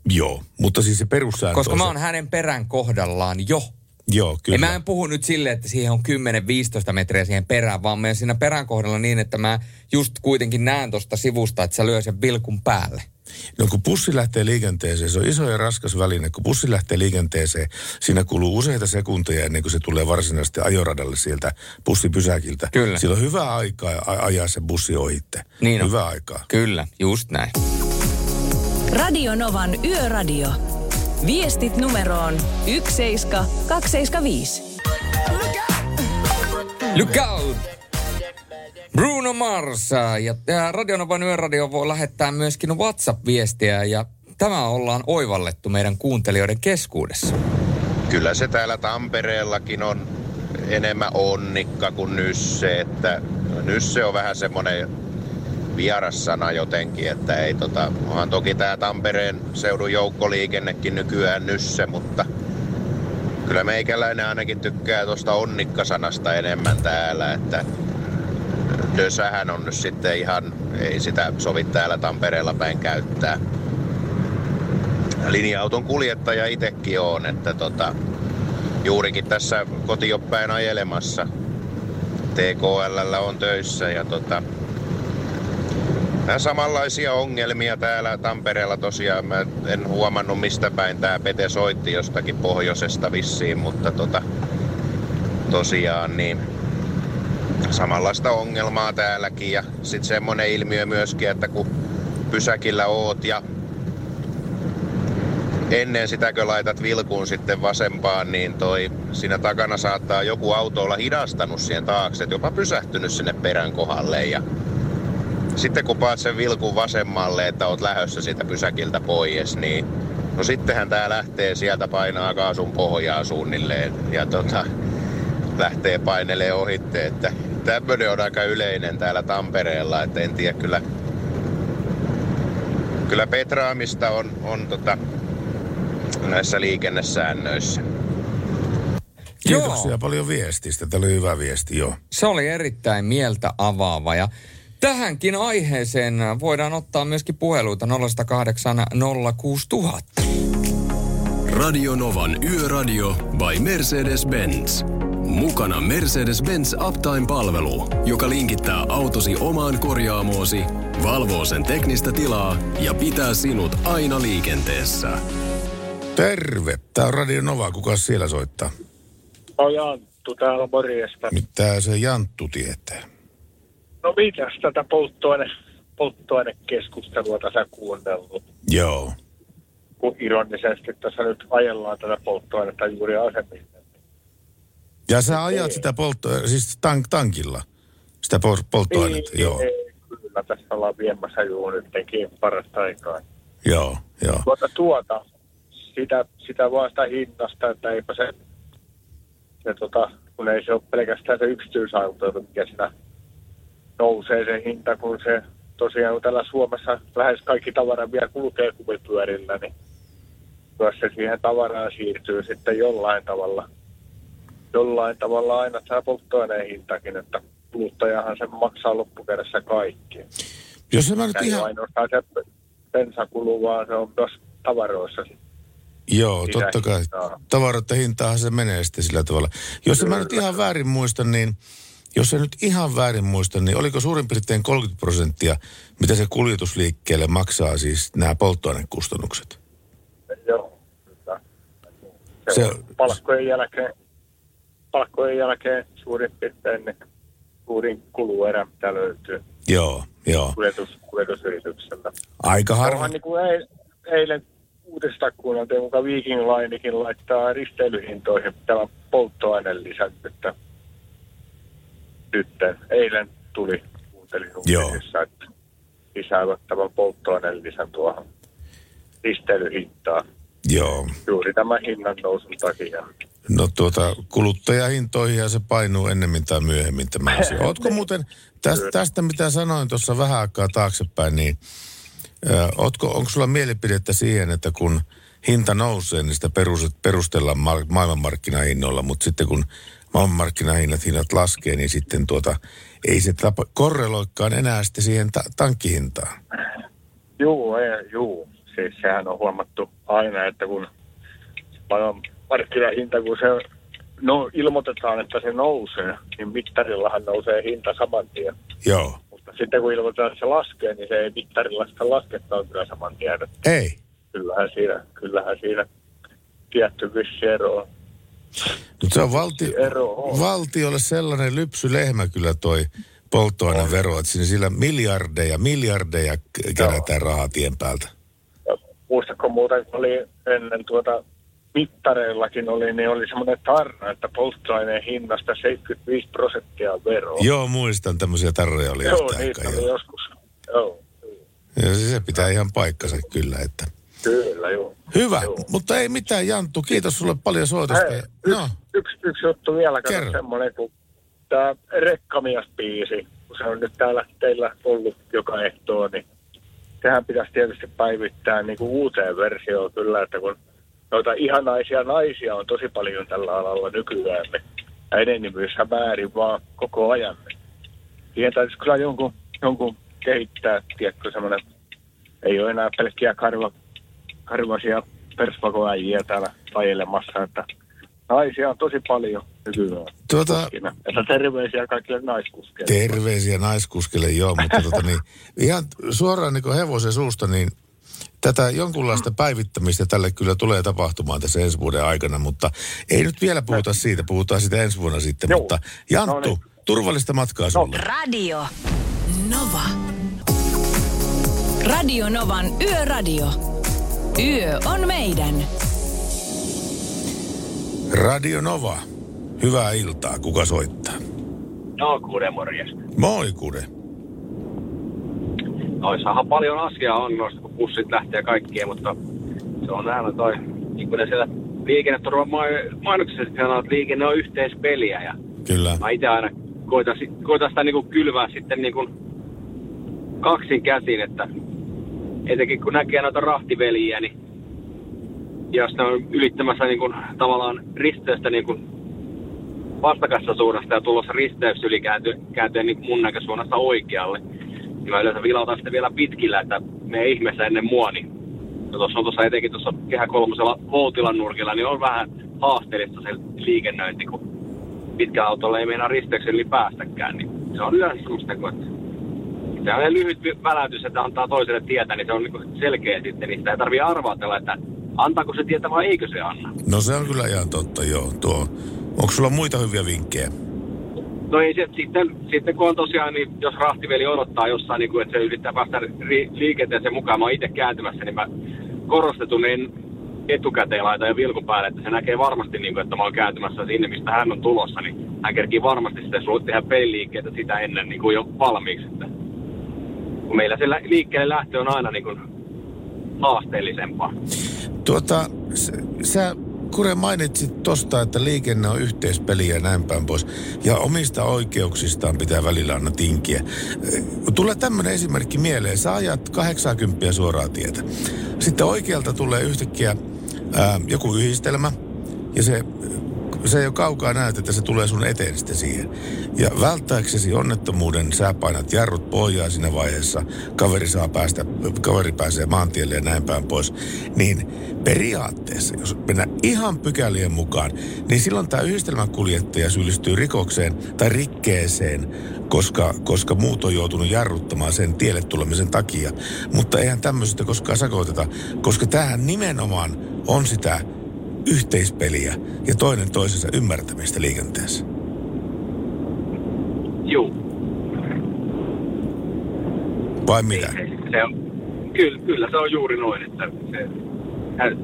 Joo, mutta siis se perussääntö Koska mä se- oon hänen perän kohdallaan jo. Joo, kyllä. Ja mä en puhu nyt silleen, että siihen on 10-15 metriä siihen perään, vaan oon siinä perän kohdalla niin, että mä just kuitenkin näen tuosta sivusta, että sä lyö sen vilkun päälle. No kun bussi lähtee liikenteeseen, se on iso ja raskas väline. Kun bussi lähtee liikenteeseen, siinä kuluu useita sekunteja ennen kuin se tulee varsinaisesti ajoradalle sieltä bussipysäkiltä. Kyllä. Sillä on hyvä aikaa a- ajaa se bussi ohitte. Niin on. Hyvä aikaa. Kyllä, just näin. Radio Novan Yöradio. Viestit numeroon 17275. Look out! Bruno Mars ja, ja Radionovan yöradio voi lähettää myöskin WhatsApp-viestiä ja tämä ollaan oivallettu meidän kuuntelijoiden keskuudessa. Kyllä se täällä Tampereellakin on enemmän onnikka kuin nysse, että nysse on vähän semmoinen vieras sana jotenkin, että ei tota, onhan toki tämä Tampereen seudun joukkoliikennekin nykyään nysse, mutta kyllä meikäläinen ainakin tykkää tuosta onnikkasanasta enemmän täällä, että nösähän on nyt sitten ihan, ei sitä sovi täällä Tampereella päin käyttää. Linja-auton kuljettaja itsekin on, että tota, juurikin tässä kotioppäin ajelemassa TKL on töissä ja tota, vähän samanlaisia ongelmia täällä Tampereella tosiaan. Mä en huomannut mistä päin tää Pete soitti jostakin pohjoisesta vissiin, mutta tota, tosiaan niin samanlaista ongelmaa täälläkin ja sitten semmonen ilmiö myöskin, että kun pysäkillä oot ja ennen sitä kun laitat vilkuun sitten vasempaan, niin toi siinä takana saattaa joku auto olla hidastanut siihen taakse, että jopa pysähtynyt sinne perän kohdalle ja sitten kun paat sen vilkun vasemmalle, että oot lähössä siitä pysäkiltä pois, niin no sittenhän tää lähtee sieltä painaa kaasun pohjaa suunnilleen ja tota, lähtee painelee ohitte, että tämmönen on aika yleinen täällä Tampereella, että en tiedä kyllä kyllä petraamista on, on tota, näissä liikennesäännöissä. Kiitoksia paljon viestistä. Tämä oli hyvä viesti, joo. Se oli erittäin mieltä avaava ja tähänkin aiheeseen voidaan ottaa myöskin puheluita 0108 06000. Radio Novan Yöradio by Mercedes-Benz. Mukana Mercedes-Benz Uptime-palvelu, joka linkittää autosi omaan korjaamoosi, valvoo sen teknistä tilaa ja pitää sinut aina liikenteessä. Terve. Tämä on Radio Nova. Kuka siellä soittaa? No Janttu täällä morjesta. Mitä se Janttu tietää? No mitäs tätä polttoaine, polttoainekeskustelua tässä kuunnellut? Joo. Kun ironisesti tässä nyt ajellaan tätä polttoainetta juuri asemille. Ja sä ajat sitä poltto, siis tank, tankilla, sitä pol- polttoainetta, Ei, joo. Ei, kyllä tässä ollaan viemässä juuri nytkin parasta aikaa. Joo, joo. Tuota, tuota, sitä, sitä vaan sitä hinnasta, että eipä se, se tota, kun ei se ole pelkästään se yksityisauto, mikä siinä nousee se hinta, kun se tosiaan kun täällä Suomessa lähes kaikki tavara vielä kulkee kumipyörillä, niin myös se siihen tavaraan siirtyy sitten jollain tavalla, jollain tavalla aina tämä polttoaineen hintakin, että kuluttajahan sen maksaa loppukädessä kaikki. Jos mä nyt ihan... ainoastaan se bensakulu, vaan se on myös tavaroissa. Joo, Sitä totta kai. hintaa. Tavaroiden hintaahan se menee sitten sillä tavalla. Jos mä nyt ihan väärin muistan, niin jos en nyt ihan väärin muista, niin oliko suurin piirtein 30 prosenttia, mitä se kuljetusliikkeelle maksaa siis nämä polttoainekustannukset? Joo. Se, Se- palkkojen jälkeen, palkkojen jälkeen suurin piirtein niin suurin kuluerä, mitä löytyy Joo, joo. kuljetus, kuljetusyritykseltä. Aika harva. Niin kuin eil, eilen uutista kuunneltiin, mukaan Viking Linekin laittaa risteilyhintoihin tämän polttoaineen lisän, että nyt eilen tuli, kuuntelin uutisissa, että lisäävät tämän polttoaineen lisän tuohon risteilyhintaan. Joo. Juuri tämän hinnan nousun takia. No tuota, kuluttajahintoihin ja se painuu ennemmin tai myöhemmin tämä asia. Ootko muuten tästä, tästä mitä sanoin tuossa vähän aikaa taaksepäin, niin Ö, Ootko, onko sulla mielipidettä siihen, että kun hinta nousee, niin sitä perus- perustellaan ma- maailmanmarkkinahinnoilla, mutta sitten kun maailmanmarkkinahinnat hinnat laskee, niin sitten tuota, ei se tapa, korreloikaan enää sitten siihen ta- tankkihintaan. Juu, ei, juu. Siis sehän on huomattu aina, että kun markkinahinta, kun se no, ilmoitetaan, että se nousee, niin mittarillahan nousee hinta saman tien. Joo. Mutta sitten kun ilmoitetaan, että se laskee, niin se ei mittarilla sitä lasketta kyllä saman tien. Ei. Kyllähän siinä, kyllähän siinä tietty vissi ero on. Mutta se on valti- on. valtiolle sellainen lypsylehmä kyllä toi polttoainevero, että siinä sillä miljardeja, miljardeja kerätään rahaa tien päältä. Muistatko muuten, kun oli ennen tuota mittareillakin oli, niin oli semmoinen tarna, että polttoaineen hinnasta 75 prosenttia veroa. Joo, muistan tämmöisiä tarroja oli Joo, niitä aikaa. oli Joo. joskus. Joo, Ja se, se pitää ihan paikkansa kyllä, että... kyllä, joo. Hyvä, mutta ei mitään Janttu, kiitos sulle paljon soitosta. Hei, no, Yksi, yksi juttu vielä, kato semmoinen, kun tämä Rekkamies-biisi, kun se on nyt täällä teillä ollut joka ehtoo, niin sehän pitäisi tietysti päivittää niin kuin uuteen versioon kyllä, että kun noita ihanaisia naisia on tosi paljon tällä alalla nykyään, niin ja enenevyyshän määrin vaan koko ajan. Siihen täytyisi kyllä jonkun, jonkun kehittää, tiedätkö, semmoinen, ei ole enää pelkkiä karva, karvasia persvakoäjiä täällä ajelemassa, että naisia on tosi paljon nykyään. Tuota- kuskina. Että terveisiä kaikille naiskuskeille. terveisiä naiskuskille, joo, mutta tota niin, ihan suoraan niin hevosen suusta, niin tätä jonkunlaista päivittämistä tälle kyllä tulee tapahtumaan tässä ensi vuoden aikana, mutta ei nyt vielä puhuta siitä, puhutaan sitä ensi vuonna sitten, mutta Janttu, turvallista matkaa sulle. Radio Nova. Radio Novan Yöradio. Yö on meidän. Radio Nova, hyvää iltaa, kuka soittaa? No, kuuden morjesta. Moi Kude. Noissahan paljon asiaa on noista, kun bussit lähtee kaikkien, mutta se on näillä toi, niin kuin ne siellä liikenneturvan mai- mainoksessa sanoo, että liikenne on yhteispeliä ja Kyllä. mä itse aina koitan, koitan sitä niin kuin kylvää sitten niin kuin kaksin käsin, että etenkin kun näkee noita rahtiveljiä, niin jos ne on ylittämässä niin kuin, tavallaan risteystä niin kuin vastakassa suunnasta ja tulossa risteys yli kääntyy, kääntyy niin mun näkösuunnasta oikealle, niin mä yleensä vilautan sitä vielä pitkillä, että me ihmeessä ennen mua, niin no tuossa on tuossa etenkin tuossa kehä kolmosella Voutilan nurkilla, niin on vähän haasteellista se liikennöinti, kun pitkä autolla ei meinaa risteyksen yli päästäkään, niin se on yleensä semmoista, että se on lyhyt väläytys, että antaa toiselle tietä, niin se on niin selkeä sitten, niin sitä ei tarvitse arvatella, että antaako se tietä vai eikö se anna. No se on kyllä ihan totta, joo. Tuo. Onko sulla muita hyviä vinkkejä? No ei se, sitten, sitten kun on tosiaan, niin jos rahtiveli odottaa jossain, niin kuin, että se yrittää päästä ri, liikenteeseen mukaan, mä oon itse kääntymässä, niin mä korostetun en etukäteen laitan jo vilkun päälle, että se näkee varmasti, niin kuin, että mä oon kääntymässä sinne, mistä hän on tulossa, niin hän kerkii varmasti sitten sulle tehdä peliliikkeitä sitä ennen niin kuin jo valmiiksi. Että kun meillä se liikkeelle lähtö on aina niin kuin haasteellisempaa. Tuota, sä Kure mainitsit tosta, että liikenne on yhteispeliä ja näin päin pois. Ja omista oikeuksistaan pitää välillä aina tinkiä. Tulee tämmöinen esimerkki mieleen. Sä ajat 80 suoraa tietä. Sitten oikealta tulee yhtäkkiä ää, joku yhdistelmä. Ja se, se ei ole kaukaa näet, että se tulee sun eteen sitten siihen. Ja välttääksesi onnettomuuden sä painat jarrut pohjaa siinä vaiheessa. Kaveri saa päästä, kaveri pääsee maantielle ja näin päin pois. Niin periaatteessa, jos mennään ihan pykälien mukaan, niin silloin tämä yhdistelmäkuljettaja syyllistyy rikokseen tai rikkeeseen, koska, koska muut on joutunut jarruttamaan sen tielle tulemisen takia. Mutta eihän tämmöisestä koskaan sakoteta, koska tämähän nimenomaan on sitä yhteispeliä ja toinen toisensa ymmärtämistä liikenteessä. Juu. Vai mitä? Se on, kyllä, kyllä se on juuri noin, että se,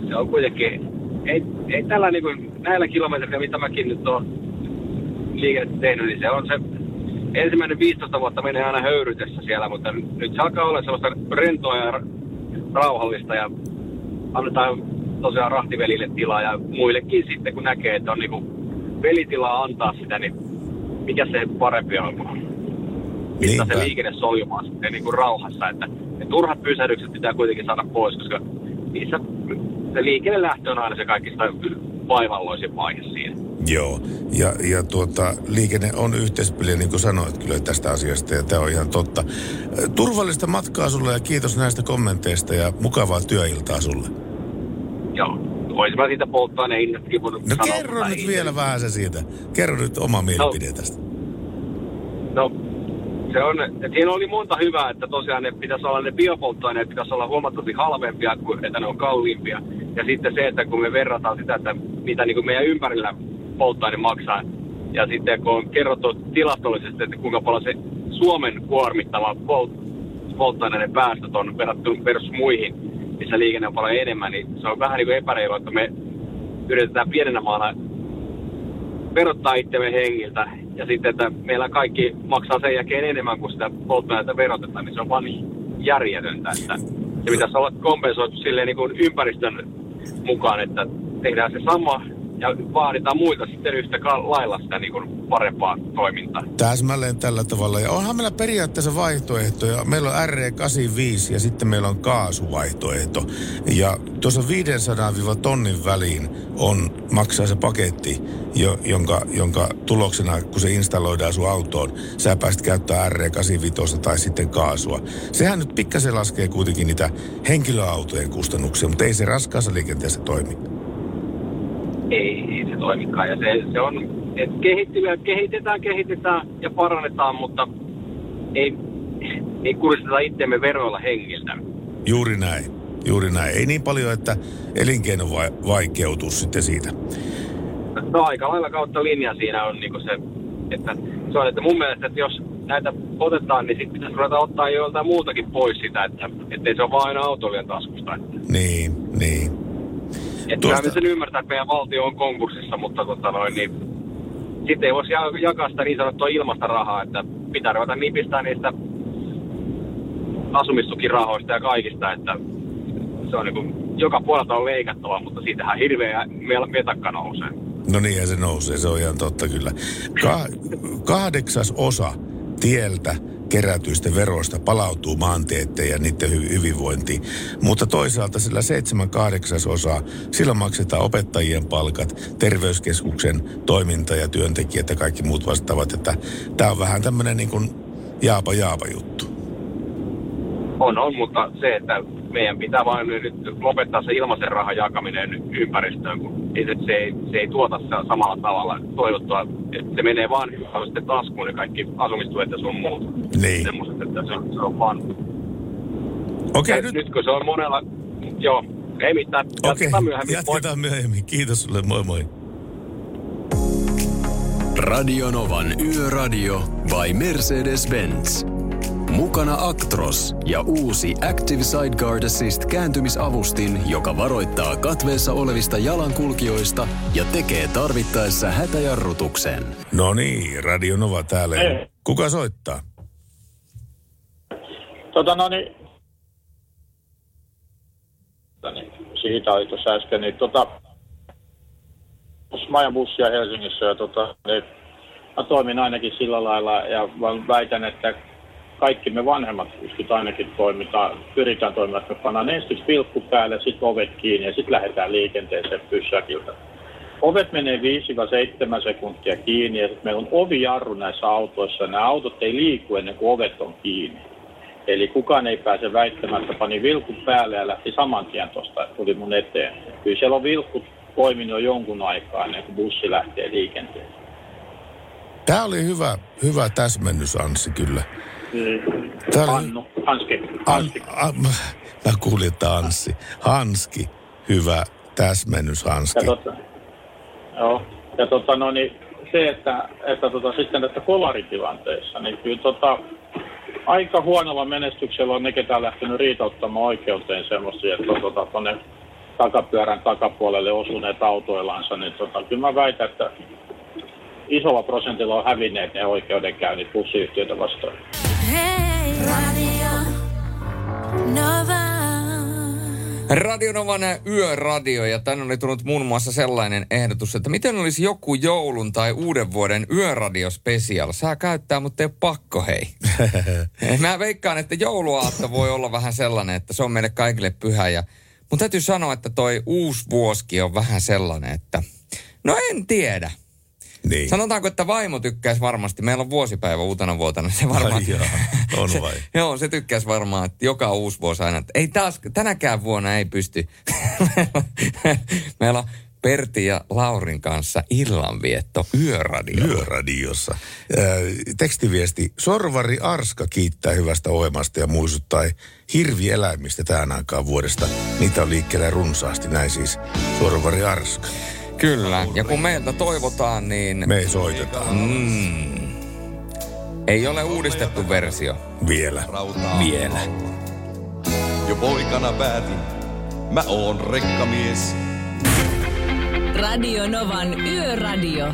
se on kuitenkin, ei, ei tällä niin kuin, näillä kilometrillä, mitä mäkin nyt olen liikennettä tehnyt, niin se on se ensimmäinen 15 vuotta menee aina höyrytessä siellä, mutta nyt se alkaa olla sellaista rentoa ja rauhallista ja annetaan tosiaan rahtivelille tilaa ja muillekin sitten, kun näkee, että on niin kuin velitilaa antaa sitä, niin mikä se parempi on. Pistää Niinpä. se liikenne soljumaan sitten niin kuin rauhassa, että ne turhat pysähdykset pitää kuitenkin saada pois, koska niissä se liikenne lähtö on aina se kaikista vaivalloisin vaihe siinä. Joo, ja, ja tuota, liikenne on yhteispeliä, niin kuin sanoit kyllä tästä asiasta, ja tämä on ihan totta. Turvallista matkaa sulle ja kiitos näistä kommenteista ja mukavaa työiltaa sulle. Joo. Olisin mä siitä polttoaineen hinnastakin voinut No sanoa, kerro nyt vielä vähän se siitä. Kerro nyt oma mielipide tästä. No, se on, että siinä oli monta hyvää, että tosiaan ne pitäisi olla ne biopolttoaineet, pitäisi olla huomattavasti halvempia kuin että ne on kalliimpia. Ja sitten se, että kun me verrataan sitä, että mitä niin kuin meidän ympärillä polttoaine maksaa, ja sitten kun on kerrottu tilastollisesti, että kuinka paljon se Suomen kuormittama polt- polttoaineiden päästöt on verrattuna versus muihin, missä liikenne on paljon enemmän, niin se on vähän niin kuin epäreilu, että me yritetään pienenä maana verottaa itsemme hengiltä. Ja sitten, että meillä kaikki maksaa sen jälkeen enemmän kuin sitä polttoainetta verotetaan, niin se on vaan niin järjetöntä, että se pitäisi olla kompensoitu silleen niin kuin ympäristön mukaan, että tehdään se sama ja vaaditaan muilta sitten yhtä lailla sitä niin kuin parempaa toimintaa. Täsmälleen tällä tavalla. Ja onhan meillä periaatteessa vaihtoehtoja. Meillä on RE85 ja sitten meillä on kaasuvaihtoehto. Ja tuossa 500- tonnin väliin on, maksaa se paketti, jo, jonka, jonka tuloksena, kun se installoidaan sun autoon, sä pääst käyttää RE85 tai sitten kaasua. Sehän nyt pikkasen laskee kuitenkin niitä henkilöautojen kustannuksia, mutta ei se raskaassa liikenteessä toimi. Ei, ei se toimikaan. Ja se, se on, että kehittyä, kehitetään, kehitetään ja parannetaan, mutta ei, ei kuristeta itseämme veroilla hengiltä. Juuri näin. Juuri näin. Ei niin paljon, että elinkeino vai, vaikeutuu sitten siitä. No aika lailla kautta linja siinä on niin se, että se on, että mun mielestä, että jos näitä otetaan, niin sitten pitäisi ruveta ottaa joltain muutakin pois sitä, että ettei se ole vain aina autoilijan taskusta. Että, Niin, niin. Että Tuosta- Tuosta... sen ymmärtää, että meidän valtio on konkurssissa, mutta tota noin, niin sitten ei voisi ja- jakaa sitä niin sanottua ilmasta rahaa, että pitää ruveta nipistää niistä asumistukirahoista ja kaikista, että se on niin kuin, joka puolelta on leikattava, mutta siitähän hirveä metakka nousee. No niin, se nousee, se on ihan totta kyllä. Ka- kahdeksas osa tieltä kerätyistä veroista palautuu maanteetteen ja niiden hy-. Mutta toisaalta sillä seitsemän kahdeksasosaa, sillä maksetaan opettajien palkat, terveyskeskuksen toiminta ja työntekijät ja kaikki muut vastaavat. Että tämä on vähän tämmöinen niin kuin jaapa jaapa juttu. On, on, mutta se, että meidän pitää vain nyt lopettaa se ilmaisen rahan jakaminen ympäristöön, kun se, se, ei, se ei tuota sitä samalla tavalla toivottua. Että se menee vaan sitten taskuun ne kaikki asumistuet ja sun muut. Niin. Semmoiset, että se, on- se on vaan... Okei, nyt... nyt kun se on monella... Joo, ei mitään. Okei, Jatketaan myöhemmin. jatketaan myöhemmin. Kiitos sulle, moi moi. Radionovan Yöradio by Mercedes-Benz. Mukana Actros ja uusi Active Sideguard Assist kääntymisavustin, joka varoittaa katveessa olevista jalankulkijoista ja tekee tarvittaessa hätäjarrutuksen. No niin, Radio Nova täällä. Ei. Kuka soittaa? Tota no niin, niin, siitä oli tuossa äsken, niin tota, mä ajan bussia Helsingissä ja tota, niin, mä toimin ainakin sillä lailla ja väitän, että kaikki me vanhemmat pystyt ainakin toimitaan, pyritään toimimaan, että me pannaan ensiksi vilkku päälle, sitten ovet kiinni ja sitten lähdetään liikenteeseen pysäkiltä. Ovet menee 5-7 sekuntia kiinni ja sitten meillä on ovijarru näissä autoissa ja nämä autot ei liiku ennen kuin ovet on kiinni. Eli kukaan ei pääse väittämään, että pani vilkut päälle ja lähti saman tien tuosta, tuli mun eteen. Kyllä siellä on vilkut toiminut jo jonkun aikaa ennen kuin bussi lähtee liikenteeseen. Tämä oli hyvä, hyvä täsmennys, Anssi, kyllä. Tää oli- Annu, Hanski. An, an, mä kuulin, että Anssi. Hanski, hyvä täsmennys, Hanski. Ja tota, joo, ja tota, no niin, se, että, että tota, sitten tässä kolaritilanteessa, niin kyllä tota, aika huonolla menestyksellä on ne, ketä on lähtenyt riitauttamaan oikeuteen semmoisia, että on tota, tuonne takapyörän takapuolelle osuneet autoillansa, niin tota, kyllä mä väitän, että isolla prosentilla on hävinneet ne oikeudenkäynnit bussiyhtiöitä vastaan. Hey, Radio Nova. Radionovan yöradio ja tänne oli tullut muun muassa sellainen ehdotus, että miten olisi joku joulun tai uuden vuoden yöradio special. Saa käyttää, mutta ei ole pakko hei. Mä veikkaan, että jouluaatto voi olla vähän sellainen, että se on meille kaikille pyhä ja mun täytyy sanoa, että toi uusi vuoski on vähän sellainen, että no en tiedä. Niin. Sanotaanko, että vaimo tykkäisi varmasti. Meillä on vuosipäivä uutena vuotena. Se varmaan... Ai jaa, on se, vai? Joo, se tykkäisi varmaan, että joka uusi vuosi aina. Että ei taas, tänäkään vuonna ei pysty. Meillä on Pertti ja Laurin kanssa illanvietto yöradio. Yöradiossa. Ää, tekstiviesti. Sorvari Arska kiittää hyvästä ohjelmasta ja muistuttaa hirvieläimistä tähän aikaan vuodesta. Niitä on liikkeellä runsaasti, näin siis Sorvari Arska. Kyllä, ja kun meiltä toivotaan, niin... Me ei soiteta. Mm, ei ole uudistettu versio. Vielä. Vielä. Jo poikana päätin, mä oon rekkamies. Radio Novan Yöradio.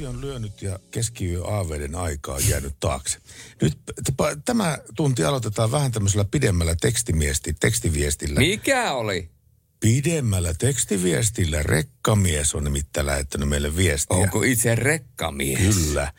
Yksi on lyönyt ja keskiyö aaveiden aikaa on jäänyt taakse. Nyt tämä tunti aloitetaan vähän tämmöisellä pidemmällä tekstimiesti, tekstiviestillä. Mikä oli? Pidemmällä tekstiviestillä rekkamies on nimittäin lähettänyt meille viestiä. Onko itse rekkamies? Kyllä.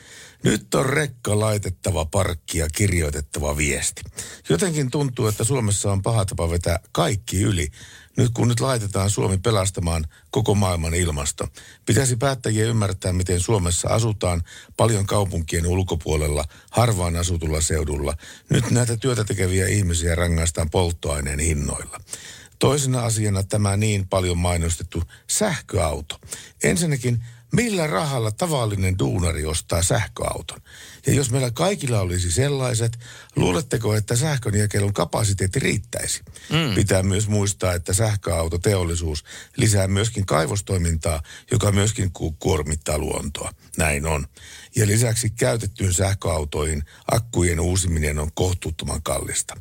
Nyt on rekka laitettava parkki ja kirjoitettava viesti. Jotenkin tuntuu, että Suomessa on paha tapa vetää kaikki yli. Nyt kun nyt laitetaan Suomi pelastamaan koko maailman ilmasto. Pitäisi päättäjien ymmärtää, miten Suomessa asutaan paljon kaupunkien ulkopuolella, harvaan asutulla seudulla. Nyt näitä työtä tekeviä ihmisiä rangaistaan polttoaineen hinnoilla. Toisena asiana tämä niin paljon mainostettu sähköauto. Ensinnäkin, millä rahalla tavallinen duunari ostaa sähköauton? Ja jos meillä kaikilla olisi sellaiset, luuletteko, että sähkönjakelun kapasiteetti riittäisi? Mm. Pitää myös muistaa, että sähköautoteollisuus lisää myöskin kaivostoimintaa, joka myöskin ku- kuormittaa luontoa. Näin on. Ja lisäksi käytettyyn sähköautoihin akkujen uusiminen on kohtuuttoman kallista.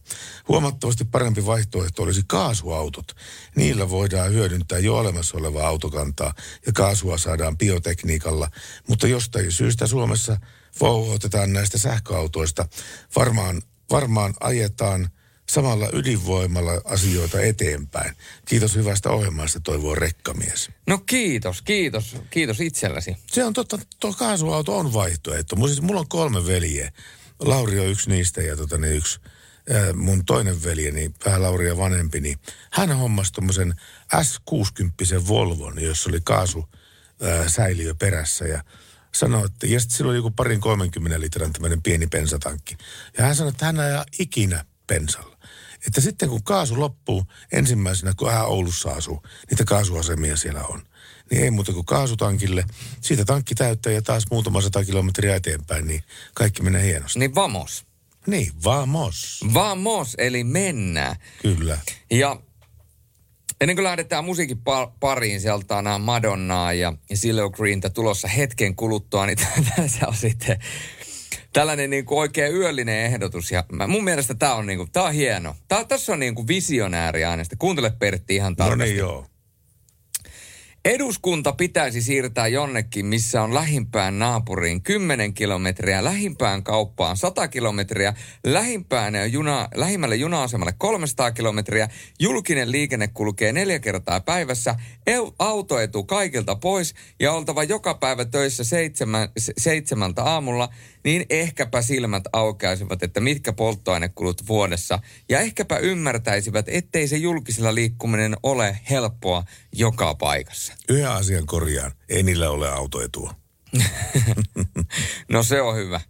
Huomattavasti parempi vaihtoehto olisi kaasuautot. Niillä voidaan hyödyntää jo olemassa olevaa autokantaa ja kaasua saadaan biotekniikalla, mutta jostain syystä Suomessa vouhotetaan näistä sähköautoista. Varmaan, varmaan ajetaan samalla ydinvoimalla asioita eteenpäin. Kiitos hyvästä ohjelmasta, toivoo rekkamies. No kiitos, kiitos, kiitos itselläsi. Se on totta, tuo kaasuauto on vaihtoehto. Mulla, siis, mulla on kolme veljeä. Lauri on yksi niistä ja tota, niin yksi mun toinen veljeni, vähän Lauria vanhempi, niin hän hommasi tuommoisen S60 Volvon, jossa oli kaasu säiliö perässä ja sanoi, että ja sitten sillä oli joku parin 30 litran tämmöinen pieni pensatankki. Ja hän sanoi, että hän ajaa ikinä pensalla. Että sitten kun kaasu loppuu ensimmäisenä, kun hän Oulussa asuu, niitä kaasuasemia siellä on. Niin ei muuta kuin kaasutankille. Siitä tankki täyttää ja taas muutama sata kilometriä eteenpäin, niin kaikki menee hienosti. Niin vamos. Niin, vamos. Vamos, eli mennään. Kyllä. Ja ennen kuin lähdetään musiikin pa- pariin, sieltä on Madonnaa ja Silo Greentä tulossa hetken kuluttua, niin tässä on sitten tällainen niin kuin oikein yöllinen ehdotus. Ja mä, mun mielestä tämä on, niin kuin, tää on hieno. Tää, tässä on niin kuin visionääri äänestä. Kuuntele Pertti ihan No tarkasti. niin joo. Eduskunta pitäisi siirtää jonnekin, missä on lähimpään naapuriin 10 kilometriä, lähimpään kauppaan 100 kilometriä, lähimpään juna, lähimmälle juna-asemalle 300 kilometriä, julkinen liikenne kulkee neljä kertaa päivässä, autoetu kaikilta pois ja oltava joka päivä töissä seitsemän, se- seitsemältä aamulla, niin ehkäpä silmät aukeaisivat, että mitkä polttoainekulut vuodessa. Ja ehkäpä ymmärtäisivät, ettei se julkisella liikkuminen ole helppoa joka paikassa. Yhden asian korjaan. Ei niillä ole autoetua. No se on hyvä.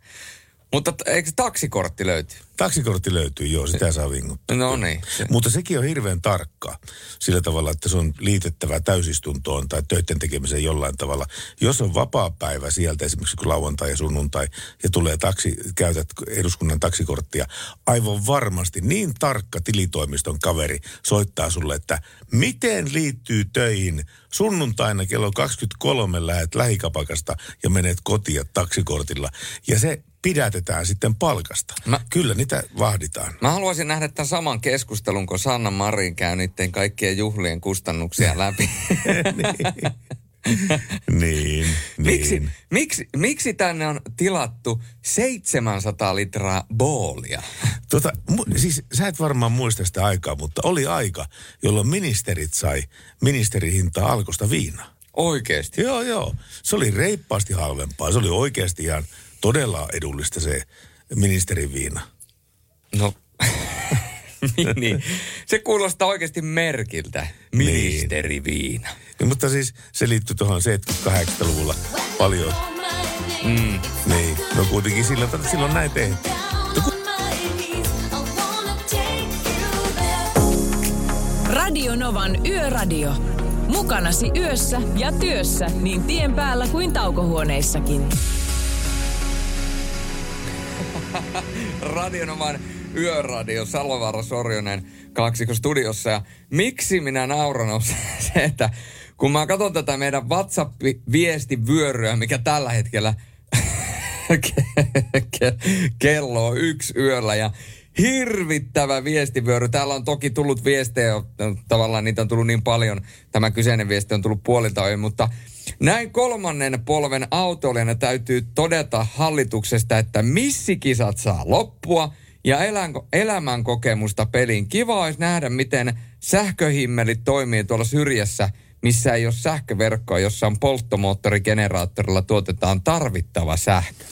Mutta eikö taksikortti löyty? Taksikortti löytyy, joo, sitä saa vinguttaa. No niin. Se- Mutta sekin on hirveän tarkkaa sillä tavalla, että se on liitettävä täysistuntoon tai töiden tekemiseen jollain tavalla. Jos on vapaa päivä sieltä, esimerkiksi kun lauantai ja sunnuntai, ja tulee taksi, käytät eduskunnan taksikorttia, aivan varmasti niin tarkka tilitoimiston kaveri soittaa sulle, että miten liittyy töihin sunnuntaina kello 23 lähet lähikapakasta ja menet kotia taksikortilla. Ja se pidätetään sitten palkasta. Mä, Kyllä niitä vahditaan. Mä haluaisin nähdä tämän saman keskustelun, kun Sanna Marin käy niiden kaikkien juhlien kustannuksia läpi. niin, Miksi, niin. miksi, miksi tänne on tilattu 700 litraa boolia? Tota, mu- siis sä et varmaan muista sitä aikaa, mutta oli aika, jolloin ministerit sai ministerihintaa alkosta viinaa. Oikeesti? Joo, joo. Se oli reippaasti halvempaa. Se oli oikeasti ihan todella edullista se ministerin viina. No, niin, niin. Se kuulostaa oikeasti merkiltä. Ministeriviina. Ja, mutta siis se liittyy tuohon 78-luvulla paljon. Mm. Niin, no kuitenkin silloin, silloin näin tehtiin. Radio Novan Yöradio. Mukanasi yössä ja työssä niin tien päällä kuin taukohuoneissakin. Radionoman yöradio Salovaara Sorjonen kaksikko studiossa. Ja miksi minä nauran on se, että kun mä katson tätä meidän WhatsApp-viestivyöryä, mikä tällä hetkellä ke- ke- kello on yksi yöllä ja hirvittävä viestivyöry. Täällä on toki tullut viestejä, tavallaan niitä on tullut niin paljon. Tämä kyseinen viesti on tullut puolilta yön, mutta näin kolmannen polven autoilijana täytyy todeta hallituksesta, että missikisat saa loppua ja elämän kokemusta peliin. Kiva olisi nähdä, miten sähköhimmelit toimii tuolla syrjässä, missä ei ole sähköverkkoa, jossa on polttomoottorigeneraattorilla tuotetaan tarvittava sähkö.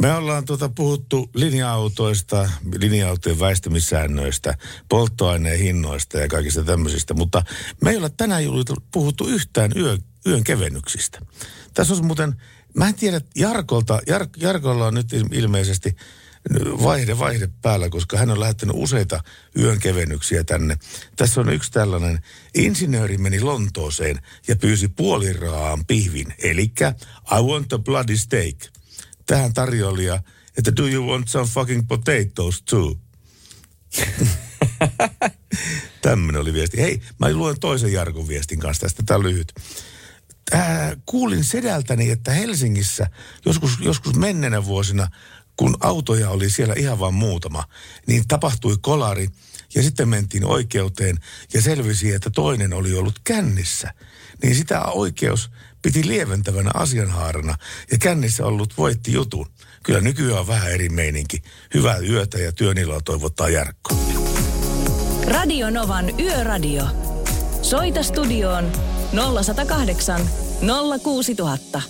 Me ollaan tuota puhuttu linja-autoista, linja-autojen väistämissäännöistä, polttoaineen hinnoista ja kaikista tämmöisistä, mutta me ei ole tänään puhuttu yhtään yö, yön kevennyksistä. Tässä on muuten, mä en tiedä, Jarkolta, Jar, Jarkolla on nyt ilmeisesti vaihde, vaihde päällä, koska hän on lähettänyt useita yön kevennyksiä tänne. Tässä on yksi tällainen, insinööri meni Lontooseen ja pyysi puoliraan pihvin, eli I want a bloody steak tähän tarjoilija, että do you want some fucking potatoes too? Tämmöinen oli viesti. Hei, mä luen toisen Jarkon viestin kanssa tästä, tämä lyhyt. Tää, kuulin sedältäni, että Helsingissä joskus, joskus menneenä vuosina, kun autoja oli siellä ihan vain muutama, niin tapahtui kolari ja sitten mentiin oikeuteen ja selvisi, että toinen oli ollut kännissä. Niin sitä oikeus piti lieventävänä asianhaarana ja kännissä ollut voitti jutun. Kyllä nykyään on vähän eri meininki. Hyvää yötä ja työniloa toivottaa Jarkko. Radio Novan Yöradio. Soita studioon 0108 06000.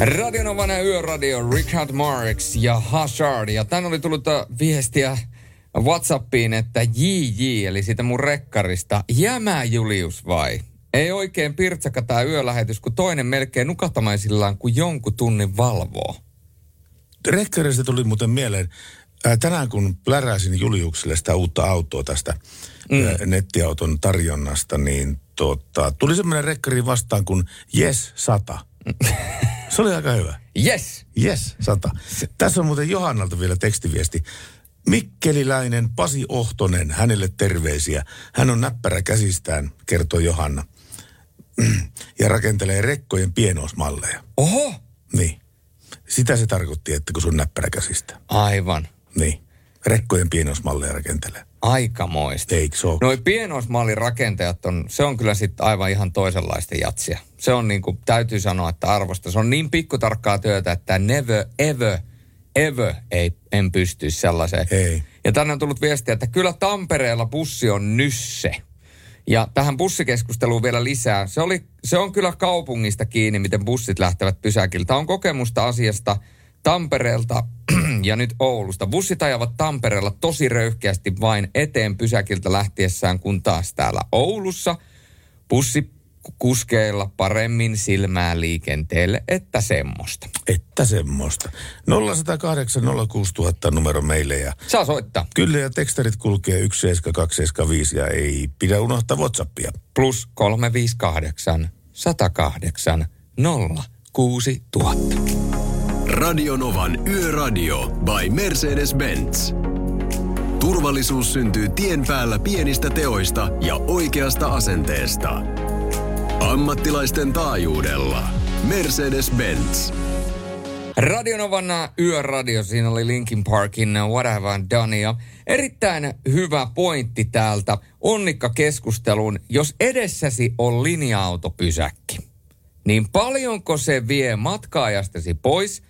Radionovan Yöradio, Richard Marx ja Hazard. Ja tän oli tullut äh, viestiä Whatsappiin, että JJ, eli siitä mun rekkarista, jämää Julius vai? Ei oikein pirtsaka tää yölähetys, kun toinen melkein nukahtamaisillaan kuin jonkun tunnin valvoo. Rekkarista tuli muuten mieleen, ää, tänään kun pläräsin Juliukselle sitä uutta autoa tästä mm. ää, nettiauton tarjonnasta, niin tota, tuli semmoinen rekkari vastaan kuin Yes 100. Se oli aika hyvä. Yes. Yes, 100. Tässä on muuten Johannalta vielä tekstiviesti. Mikkeliläinen Pasi Ohtonen, hänelle terveisiä. Hän on näppärä käsistään, kertoo Johanna. Ja rakentelee rekkojen pienoismalleja. Oho! Niin. Sitä se tarkoitti, että kun sun näppärä käsistä. Aivan. Niin. Rekkojen pienoismalleja rakentelee. Aikamoista. Eikö se ole? Noi pienoismallin rakentajat on, se on kyllä sitten aivan ihan toisenlaista jatsia. Se on niin kuin, täytyy sanoa, että arvosta. Se on niin pikkutarkkaa työtä, että never ever, ever ei, en pystyisi sellaiseen. Ei. Ja tänne on tullut viestiä, että kyllä Tampereella bussi on nysse. Ja tähän bussikeskusteluun vielä lisää. Se, oli, se on kyllä kaupungista kiinni, miten bussit lähtevät pysäkiltä. On kokemusta asiasta Tampereelta ja nyt Oulusta. Bussit ajavat Tampereella tosi röyhkeästi vain eteen pysäkiltä lähtiessään, kun taas täällä Oulussa bussikuskeilla paremmin silmää liikenteelle, että semmoista. Että semmoista. 0108 06000 numero meille ja... Saa soittaa. Kyllä ja tekstarit kulkee 17275 ja ei pidä unohtaa Whatsappia. Plus 358 108 06000. Radionovan Yöradio by Mercedes-Benz. Turvallisuus syntyy tien päällä pienistä teoista ja oikeasta asenteesta. Ammattilaisten taajuudella. Mercedes-Benz. Radionovan yöradio, siinä oli Linkin Parkin What Have Done. Ja erittäin hyvä pointti täältä Onnikka-keskusteluun. Jos edessäsi on linja-autopysäkki, niin paljonko se vie matkaajastasi pois,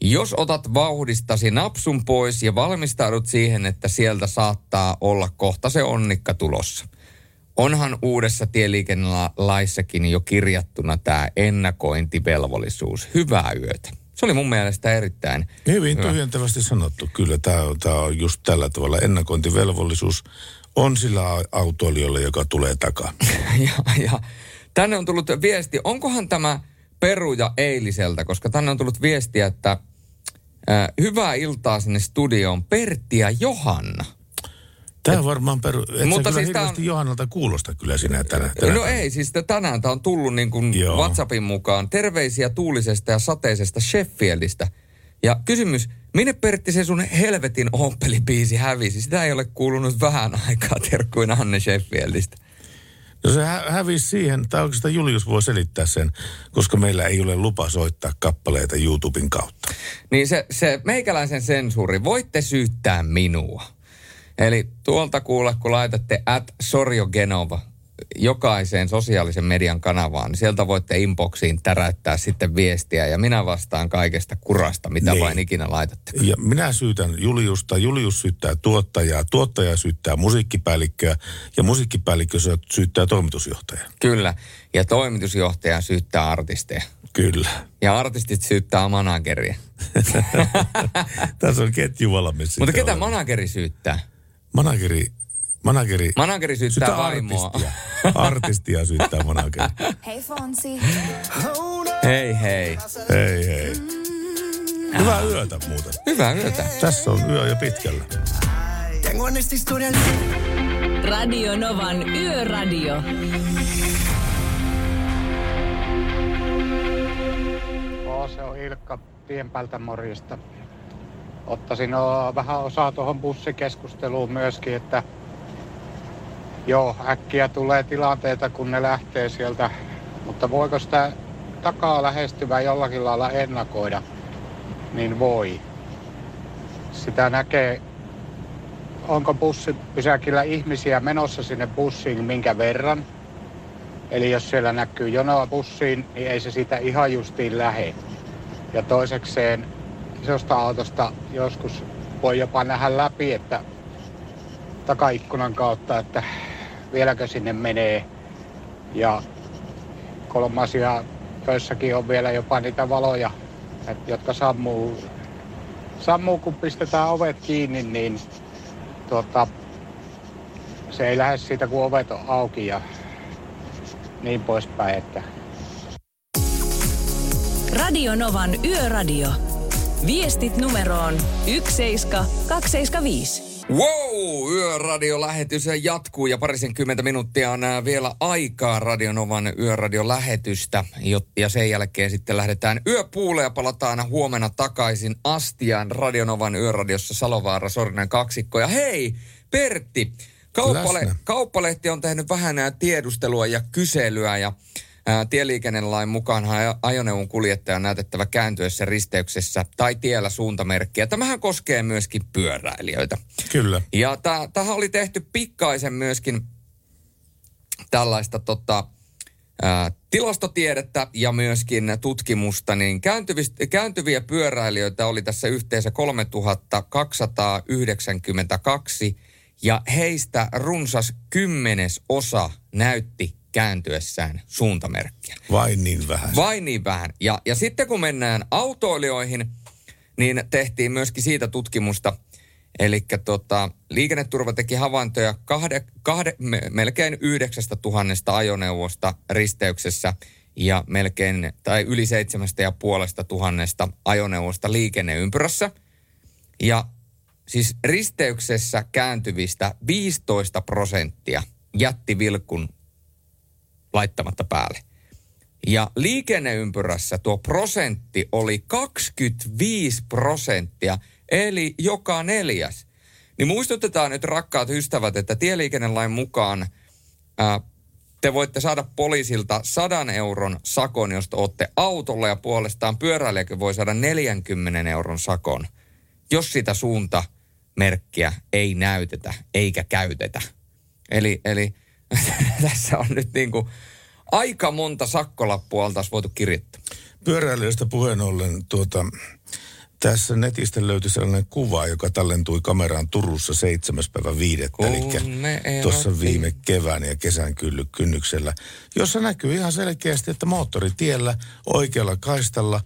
jos otat vauhdistasi napsun pois ja valmistaudut siihen, että sieltä saattaa olla kohta se onnikka tulossa. Onhan uudessa tieliikennelaissakin jo kirjattuna tämä ennakointivelvollisuus. Hyvää yötä. Se oli mun mielestä erittäin Hyvin hyvä. tyhjentävästi sanottu. Kyllä tämä on, tämä on just tällä tavalla. Ennakointivelvollisuus on sillä autoilijolla, joka tulee takaa. ja, ja tänne on tullut viesti, onkohan tämä peruja eiliseltä, koska tänne on tullut viestiä, että äh, hyvää iltaa sinne studioon Pertti ja Johanna. Tämä on varmaan peru... Et Mutta siis on- Johannalta kuulosta kyllä sinä tänä, tänä No ei, siis tänään tämä on tullut niin kuin Joo. WhatsAppin mukaan. Terveisiä tuulisesta ja sateisesta Sheffieldistä. Ja kysymys, minne Pertti se sun helvetin Opel-biisi hävisi? Sitä ei ole kuulunut vähän aikaa terkkuin Anne Sheffieldistä. No se hä- hävisi siihen, tai oikeastaan Julius voi selittää sen, koska meillä ei ole lupa soittaa kappaleita YouTuben kautta. Niin se, se meikäläisen sensuuri, voitte syyttää minua. Eli tuolta kuule, kun laitatte at sorjogenova jokaiseen sosiaalisen median kanavaan, niin sieltä voitte inboxiin täräyttää sitten viestiä ja minä vastaan kaikesta kurasta, mitä Niin. vain ikinä laitatte. Ja minä syytän Juliusta, Julius syyttää tuottajaa, tuottaja syyttää musiikkipäällikköä ja musiikkipäällikkö syyttää toimitusjohtajaa. Kyllä. Ja toimitusjohtaja syyttää artisteja. Kyllä. Ja artistit syyttää manageria. Tässä on ketju valmis. Mutta ketä manageri syyttää? Manageri, manageri, Manageri syyttää vaimoa. artistia. artistia syyttää manageri. Hey Fonsi. Hei hei. Hei hei. Hyvää yötä muuten. Hyvää yötä. Tässä on yö jo pitkällä. Radio Novan Yöradio. Oo, se on Ilkka tien päältä morjesta. Ottaisin o, vähän osaa tuohon bussikeskusteluun myöskin, että joo, äkkiä tulee tilanteita, kun ne lähtee sieltä, mutta voiko sitä takaa lähestyvää jollakin lailla ennakoida, niin voi. Sitä näkee, onko bussipysäkillä ihmisiä menossa sinne bussiin minkä verran. Eli jos siellä näkyy jonoa bussiin, niin ei se sitä ihan justiin lähe. Ja toisekseen isosta autosta joskus voi jopa nähdä läpi, että takaikkunan kautta, että vieläkö sinne menee. Ja kolmasia, joissakin on vielä jopa niitä valoja, että, jotka sammuu, sammuu, kun pistetään ovet kiinni, niin tuota, se ei lähde siitä, kun ovet on auki ja niin poispäin, että Radio Novan Yöradio. Viestit numeroon 17275. Wow, yöradiolähetys jatkuu ja parisenkymmentä minuuttia on vielä aikaa Radionovan yöradiolähetystä. Ja sen jälkeen sitten lähdetään yöpuulle ja palataan huomenna takaisin Astiaan Radionovan yöradiossa Salovaara Sorinen kaksikko. Ja hei, Pertti, kauppale- kauppalehti on tehnyt vähän tiedustelua ja kyselyä ja ää, tieliikennelain mukaanhan ajo- ajoneuvon kuljettaja on näytettävä kääntyessä risteyksessä tai tiellä suuntamerkkiä. Tämähän koskee myöskin pyöräilijöitä. Kyllä. Ja tähän oli tehty pikkaisen myöskin tällaista tota, ää, tilastotiedettä ja myöskin tutkimusta, niin kääntyviä pyöräilijöitä oli tässä yhteensä 3292 ja heistä runsas kymmenes osa näytti kääntyessään suuntamerkkiä. Vain niin vähän. Vain niin vähän. Ja, ja sitten kun mennään autoilijoihin, niin tehtiin myöskin siitä tutkimusta. Eli tota, liikenneturva teki havaintoja kahde, kahde, me, melkein yhdeksästä tuhannesta ajoneuvosta risteyksessä ja melkein tai yli seitsemästä ja puolesta tuhannesta ajoneuvosta liikenneympyrässä. Ja siis risteyksessä kääntyvistä 15 prosenttia jätti vilkun laittamatta päälle. Ja liikenneympyrässä tuo prosentti oli 25 prosenttia, eli joka neljäs. Niin muistutetaan nyt rakkaat ystävät, että tieliikennelain mukaan ää, te voitte saada poliisilta 100 euron sakon, jos te olette autolla ja puolestaan pyöräilijäkin voi saada 40 euron sakon, jos sitä suuntamerkkiä ei näytetä eikä käytetä. Eli, eli tässä on nyt niin kuin aika monta sakkolappua oltaisiin voitu kirjoittaa. Pyöräilijästä puheen ollen tuota, tässä netistä löytyi sellainen kuva, joka tallentui kameraan Turussa 7. päivä 5. Eli tuossa viime kevään ja kesän kynnyksellä, jossa näkyy ihan selkeästi, että moottoritiellä oikealla kaistalla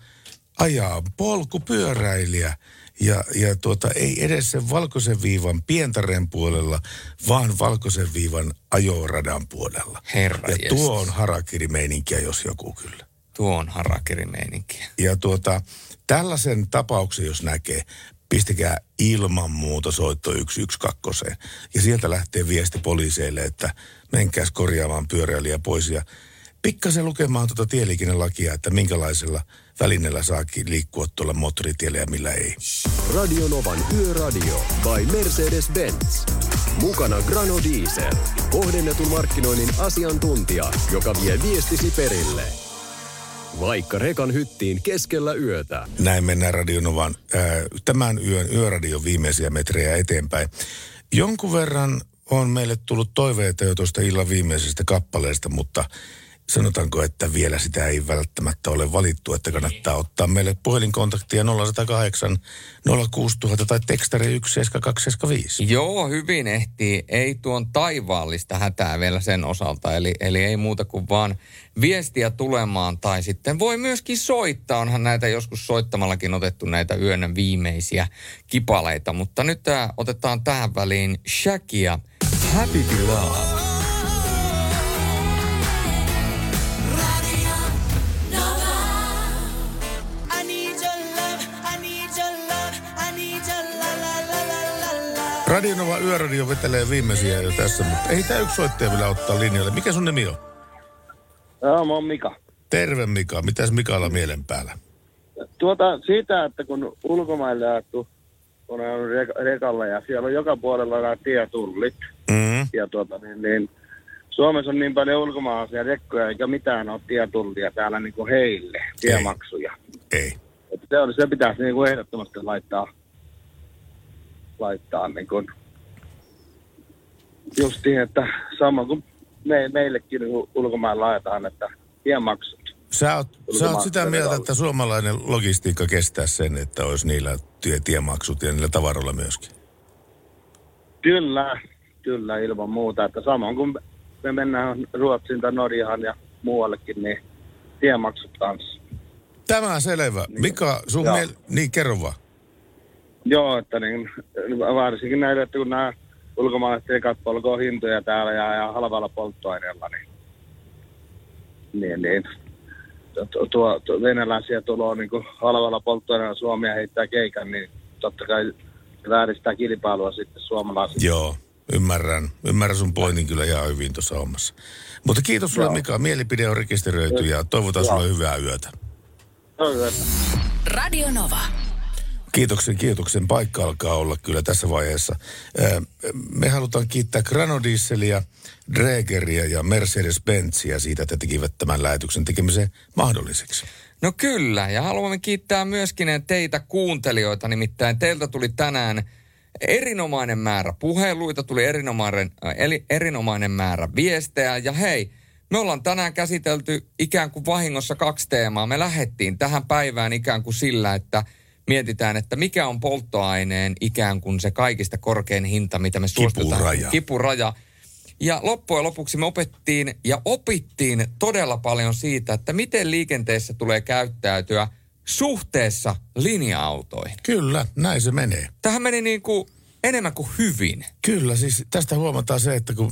ajaa polkupyöräilijä. Ja, ja tuota, ei edes sen valkoisen viivan pientaren puolella, vaan valkoisen viivan ajoradan puolella. Herra ja jestas. tuo on harakiri-meininkiä, jos joku kyllä. Tuo on harakiri-meininkiä. Ja tuota, tällaisen tapauksen, jos näkee, pistäkää ilman muuta soitto 112. Ja sieltä lähtee viesti poliiseille, että menkääs korjaamaan pyöräilijä pois ja pikkasen lukemaan tuota tieliikennelakia, että minkälaisella välineellä saakin liikkua tuolla moottoritiellä ja millä ei. Radio Novan Yöradio by Mercedes-Benz. Mukana Grano Diesel. Kohdennetun markkinoinnin asiantuntija, joka vie viestisi perille. Vaikka rekan hyttiin keskellä yötä. Näin mennään Radionovan ää, tämän yön yöradion viimeisiä metrejä eteenpäin. Jonkun verran on meille tullut toiveita jo tuosta illan viimeisestä kappaleesta, mutta sanotaanko, että vielä sitä ei välttämättä ole valittu, että kannattaa ottaa meille puhelinkontaktia 0108 06000 tai tekstari 17275. Joo, hyvin ehtii. Ei tuon taivaallista hätää vielä sen osalta. Eli, eli ei muuta kuin vaan viestiä tulemaan. Tai sitten voi myöskin soittaa. Onhan näitä joskus soittamallakin otettu näitä yön viimeisiä kipaleita. Mutta nyt tää, otetaan tähän väliin Shakia Happy to Radionova Yöradio vetelee viimeisiä jo tässä, mutta ei tämä yksi soittaja vielä ottaa linjalle. Mikä sun nimi on? Joo, mä oon Mika. Terve Mika. Mitäs Mikalla mielen päällä? Tuota, siitä, että kun ulkomaille ajettu, kun on rek- rekalla ja siellä on joka puolella nämä tietullit. Mm. Ja tuota, niin, niin, Suomessa on niin paljon ulkomaalaisia rekkoja, eikä mitään ole tietullia täällä niin kuin heille, tiemaksuja. Ei. Että se, on, se pitäisi niin kuin ehdottomasti laittaa, laittaa niin kuin justiin, että sama kuin me, meillekin niin kuin ulkomailla ajetaan, että tiemaksut. Sä oot, sä oot sitä mieltä, että suomalainen logistiikka kestää sen, että olisi niillä tie, tiemaksut ja niillä tavaroilla myöskin. Kyllä, kyllä ilman muuta. Että samoin kun me mennään Ruotsiin tai Norjaan ja muuallekin, niin tiemaksut kanssa. Tämä selvä. Mika, sun Joo. miel... Niin, kerro vaan. Joo, että niin, varsinkin näille, että kun nämä ulkomaalaiset ekat polkoo hintoja täällä ja, ja halvalla polttoaineella, niin, niin, niin tuo, tuo, tuo venäläisiä tuloa niin kuin halvalla polttoaineella Suomia heittää keikan, niin totta kai vääristää kilpailua sitten suomalaiset. Joo, ymmärrän. Ymmärrän sun pointin kyllä ihan hyvin tuossa hommassa. Mutta kiitos sulle Joo. Mika. Mielipide on rekisteröity ja toivotaan Joo. sulle hyvää yötä. Radio Nova. Kiitoksen, kiitoksen paikka alkaa olla kyllä tässä vaiheessa. Me halutaan kiittää Granodieselia, Dregeria ja Mercedes-Benzia siitä, että tekivät tämän lähetyksen tekemisen mahdolliseksi. No kyllä, ja haluamme kiittää myöskin teitä kuuntelijoita, nimittäin teiltä tuli tänään erinomainen määrä puheluita, tuli erinomainen, eli erinomainen määrä viestejä, ja hei, me ollaan tänään käsitelty ikään kuin vahingossa kaksi teemaa. Me lähettiin tähän päivään ikään kuin sillä, että mietitään, että mikä on polttoaineen ikään kuin se kaikista korkein hinta, mitä me suostutaan. Kipuraja. Kipuraja. Ja loppujen lopuksi me opettiin ja opittiin todella paljon siitä, että miten liikenteessä tulee käyttäytyä suhteessa linja-autoihin. Kyllä, näin se menee. Tähän meni niin kuin enemmän kuin hyvin. Kyllä, siis tästä huomataan se, että kun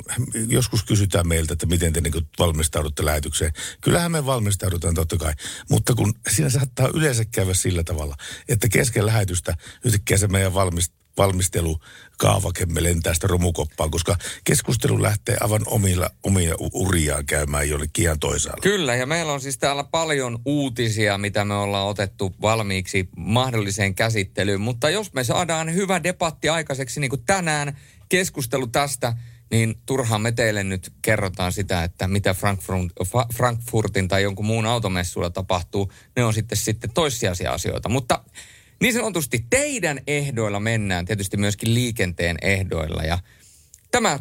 joskus kysytään meiltä, että miten te niin valmistaudutte lähetykseen. Kyllähän me valmistaudutaan totta kai, mutta kun siinä saattaa yleensä käydä sillä tavalla, että kesken lähetystä yhtäkkiä se meidän valmist, valmistelukaavakemme lentää sitä romukoppaan, koska keskustelu lähtee aivan omilla, omia uriaan käymään jonnekin ihan toisaalla. Kyllä, ja meillä on siis täällä paljon uutisia, mitä me ollaan otettu valmiiksi mahdolliseen käsittelyyn. Mutta jos me saadaan hyvä debatti aikaiseksi, niin kuin tänään keskustelu tästä, niin turhaan me teille nyt kerrotaan sitä, että mitä Frankfurt, Frankfurtin tai jonkun muun automessuilla tapahtuu. Ne on sitten, sitten toissijaisia asioita. Mutta niin sanotusti teidän ehdoilla mennään, tietysti myöskin liikenteen ehdoilla. Ja tämä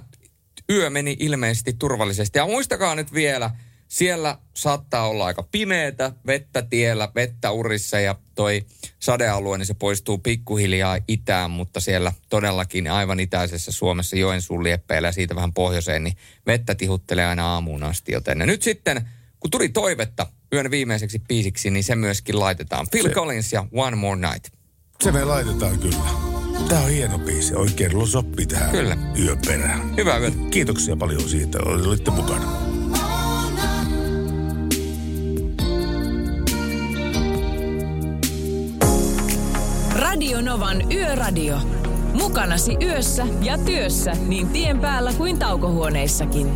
yö meni ilmeisesti turvallisesti. Ja muistakaa nyt vielä, siellä saattaa olla aika pimeätä, vettä tiellä, vettä urissa ja toi sadealue, niin se poistuu pikkuhiljaa itään, mutta siellä todellakin aivan itäisessä Suomessa Joensuun lieppeillä ja siitä vähän pohjoiseen, niin vettä tihuttelee aina aamuun asti. Joten ja nyt sitten, kun tuli toivetta yön viimeiseksi biisiksi, niin se myöskin laitetaan. Phil Se- Collins ja One More Night. Se me laitetaan kyllä. Tää on hieno biisi. Oikein sopii tähän Kyllä. yön perään. Hyvää yötä. Kiitoksia paljon siitä. Olitte mukana. Radio Novan Yöradio. Mukanasi yössä ja työssä niin tien päällä kuin taukohuoneissakin.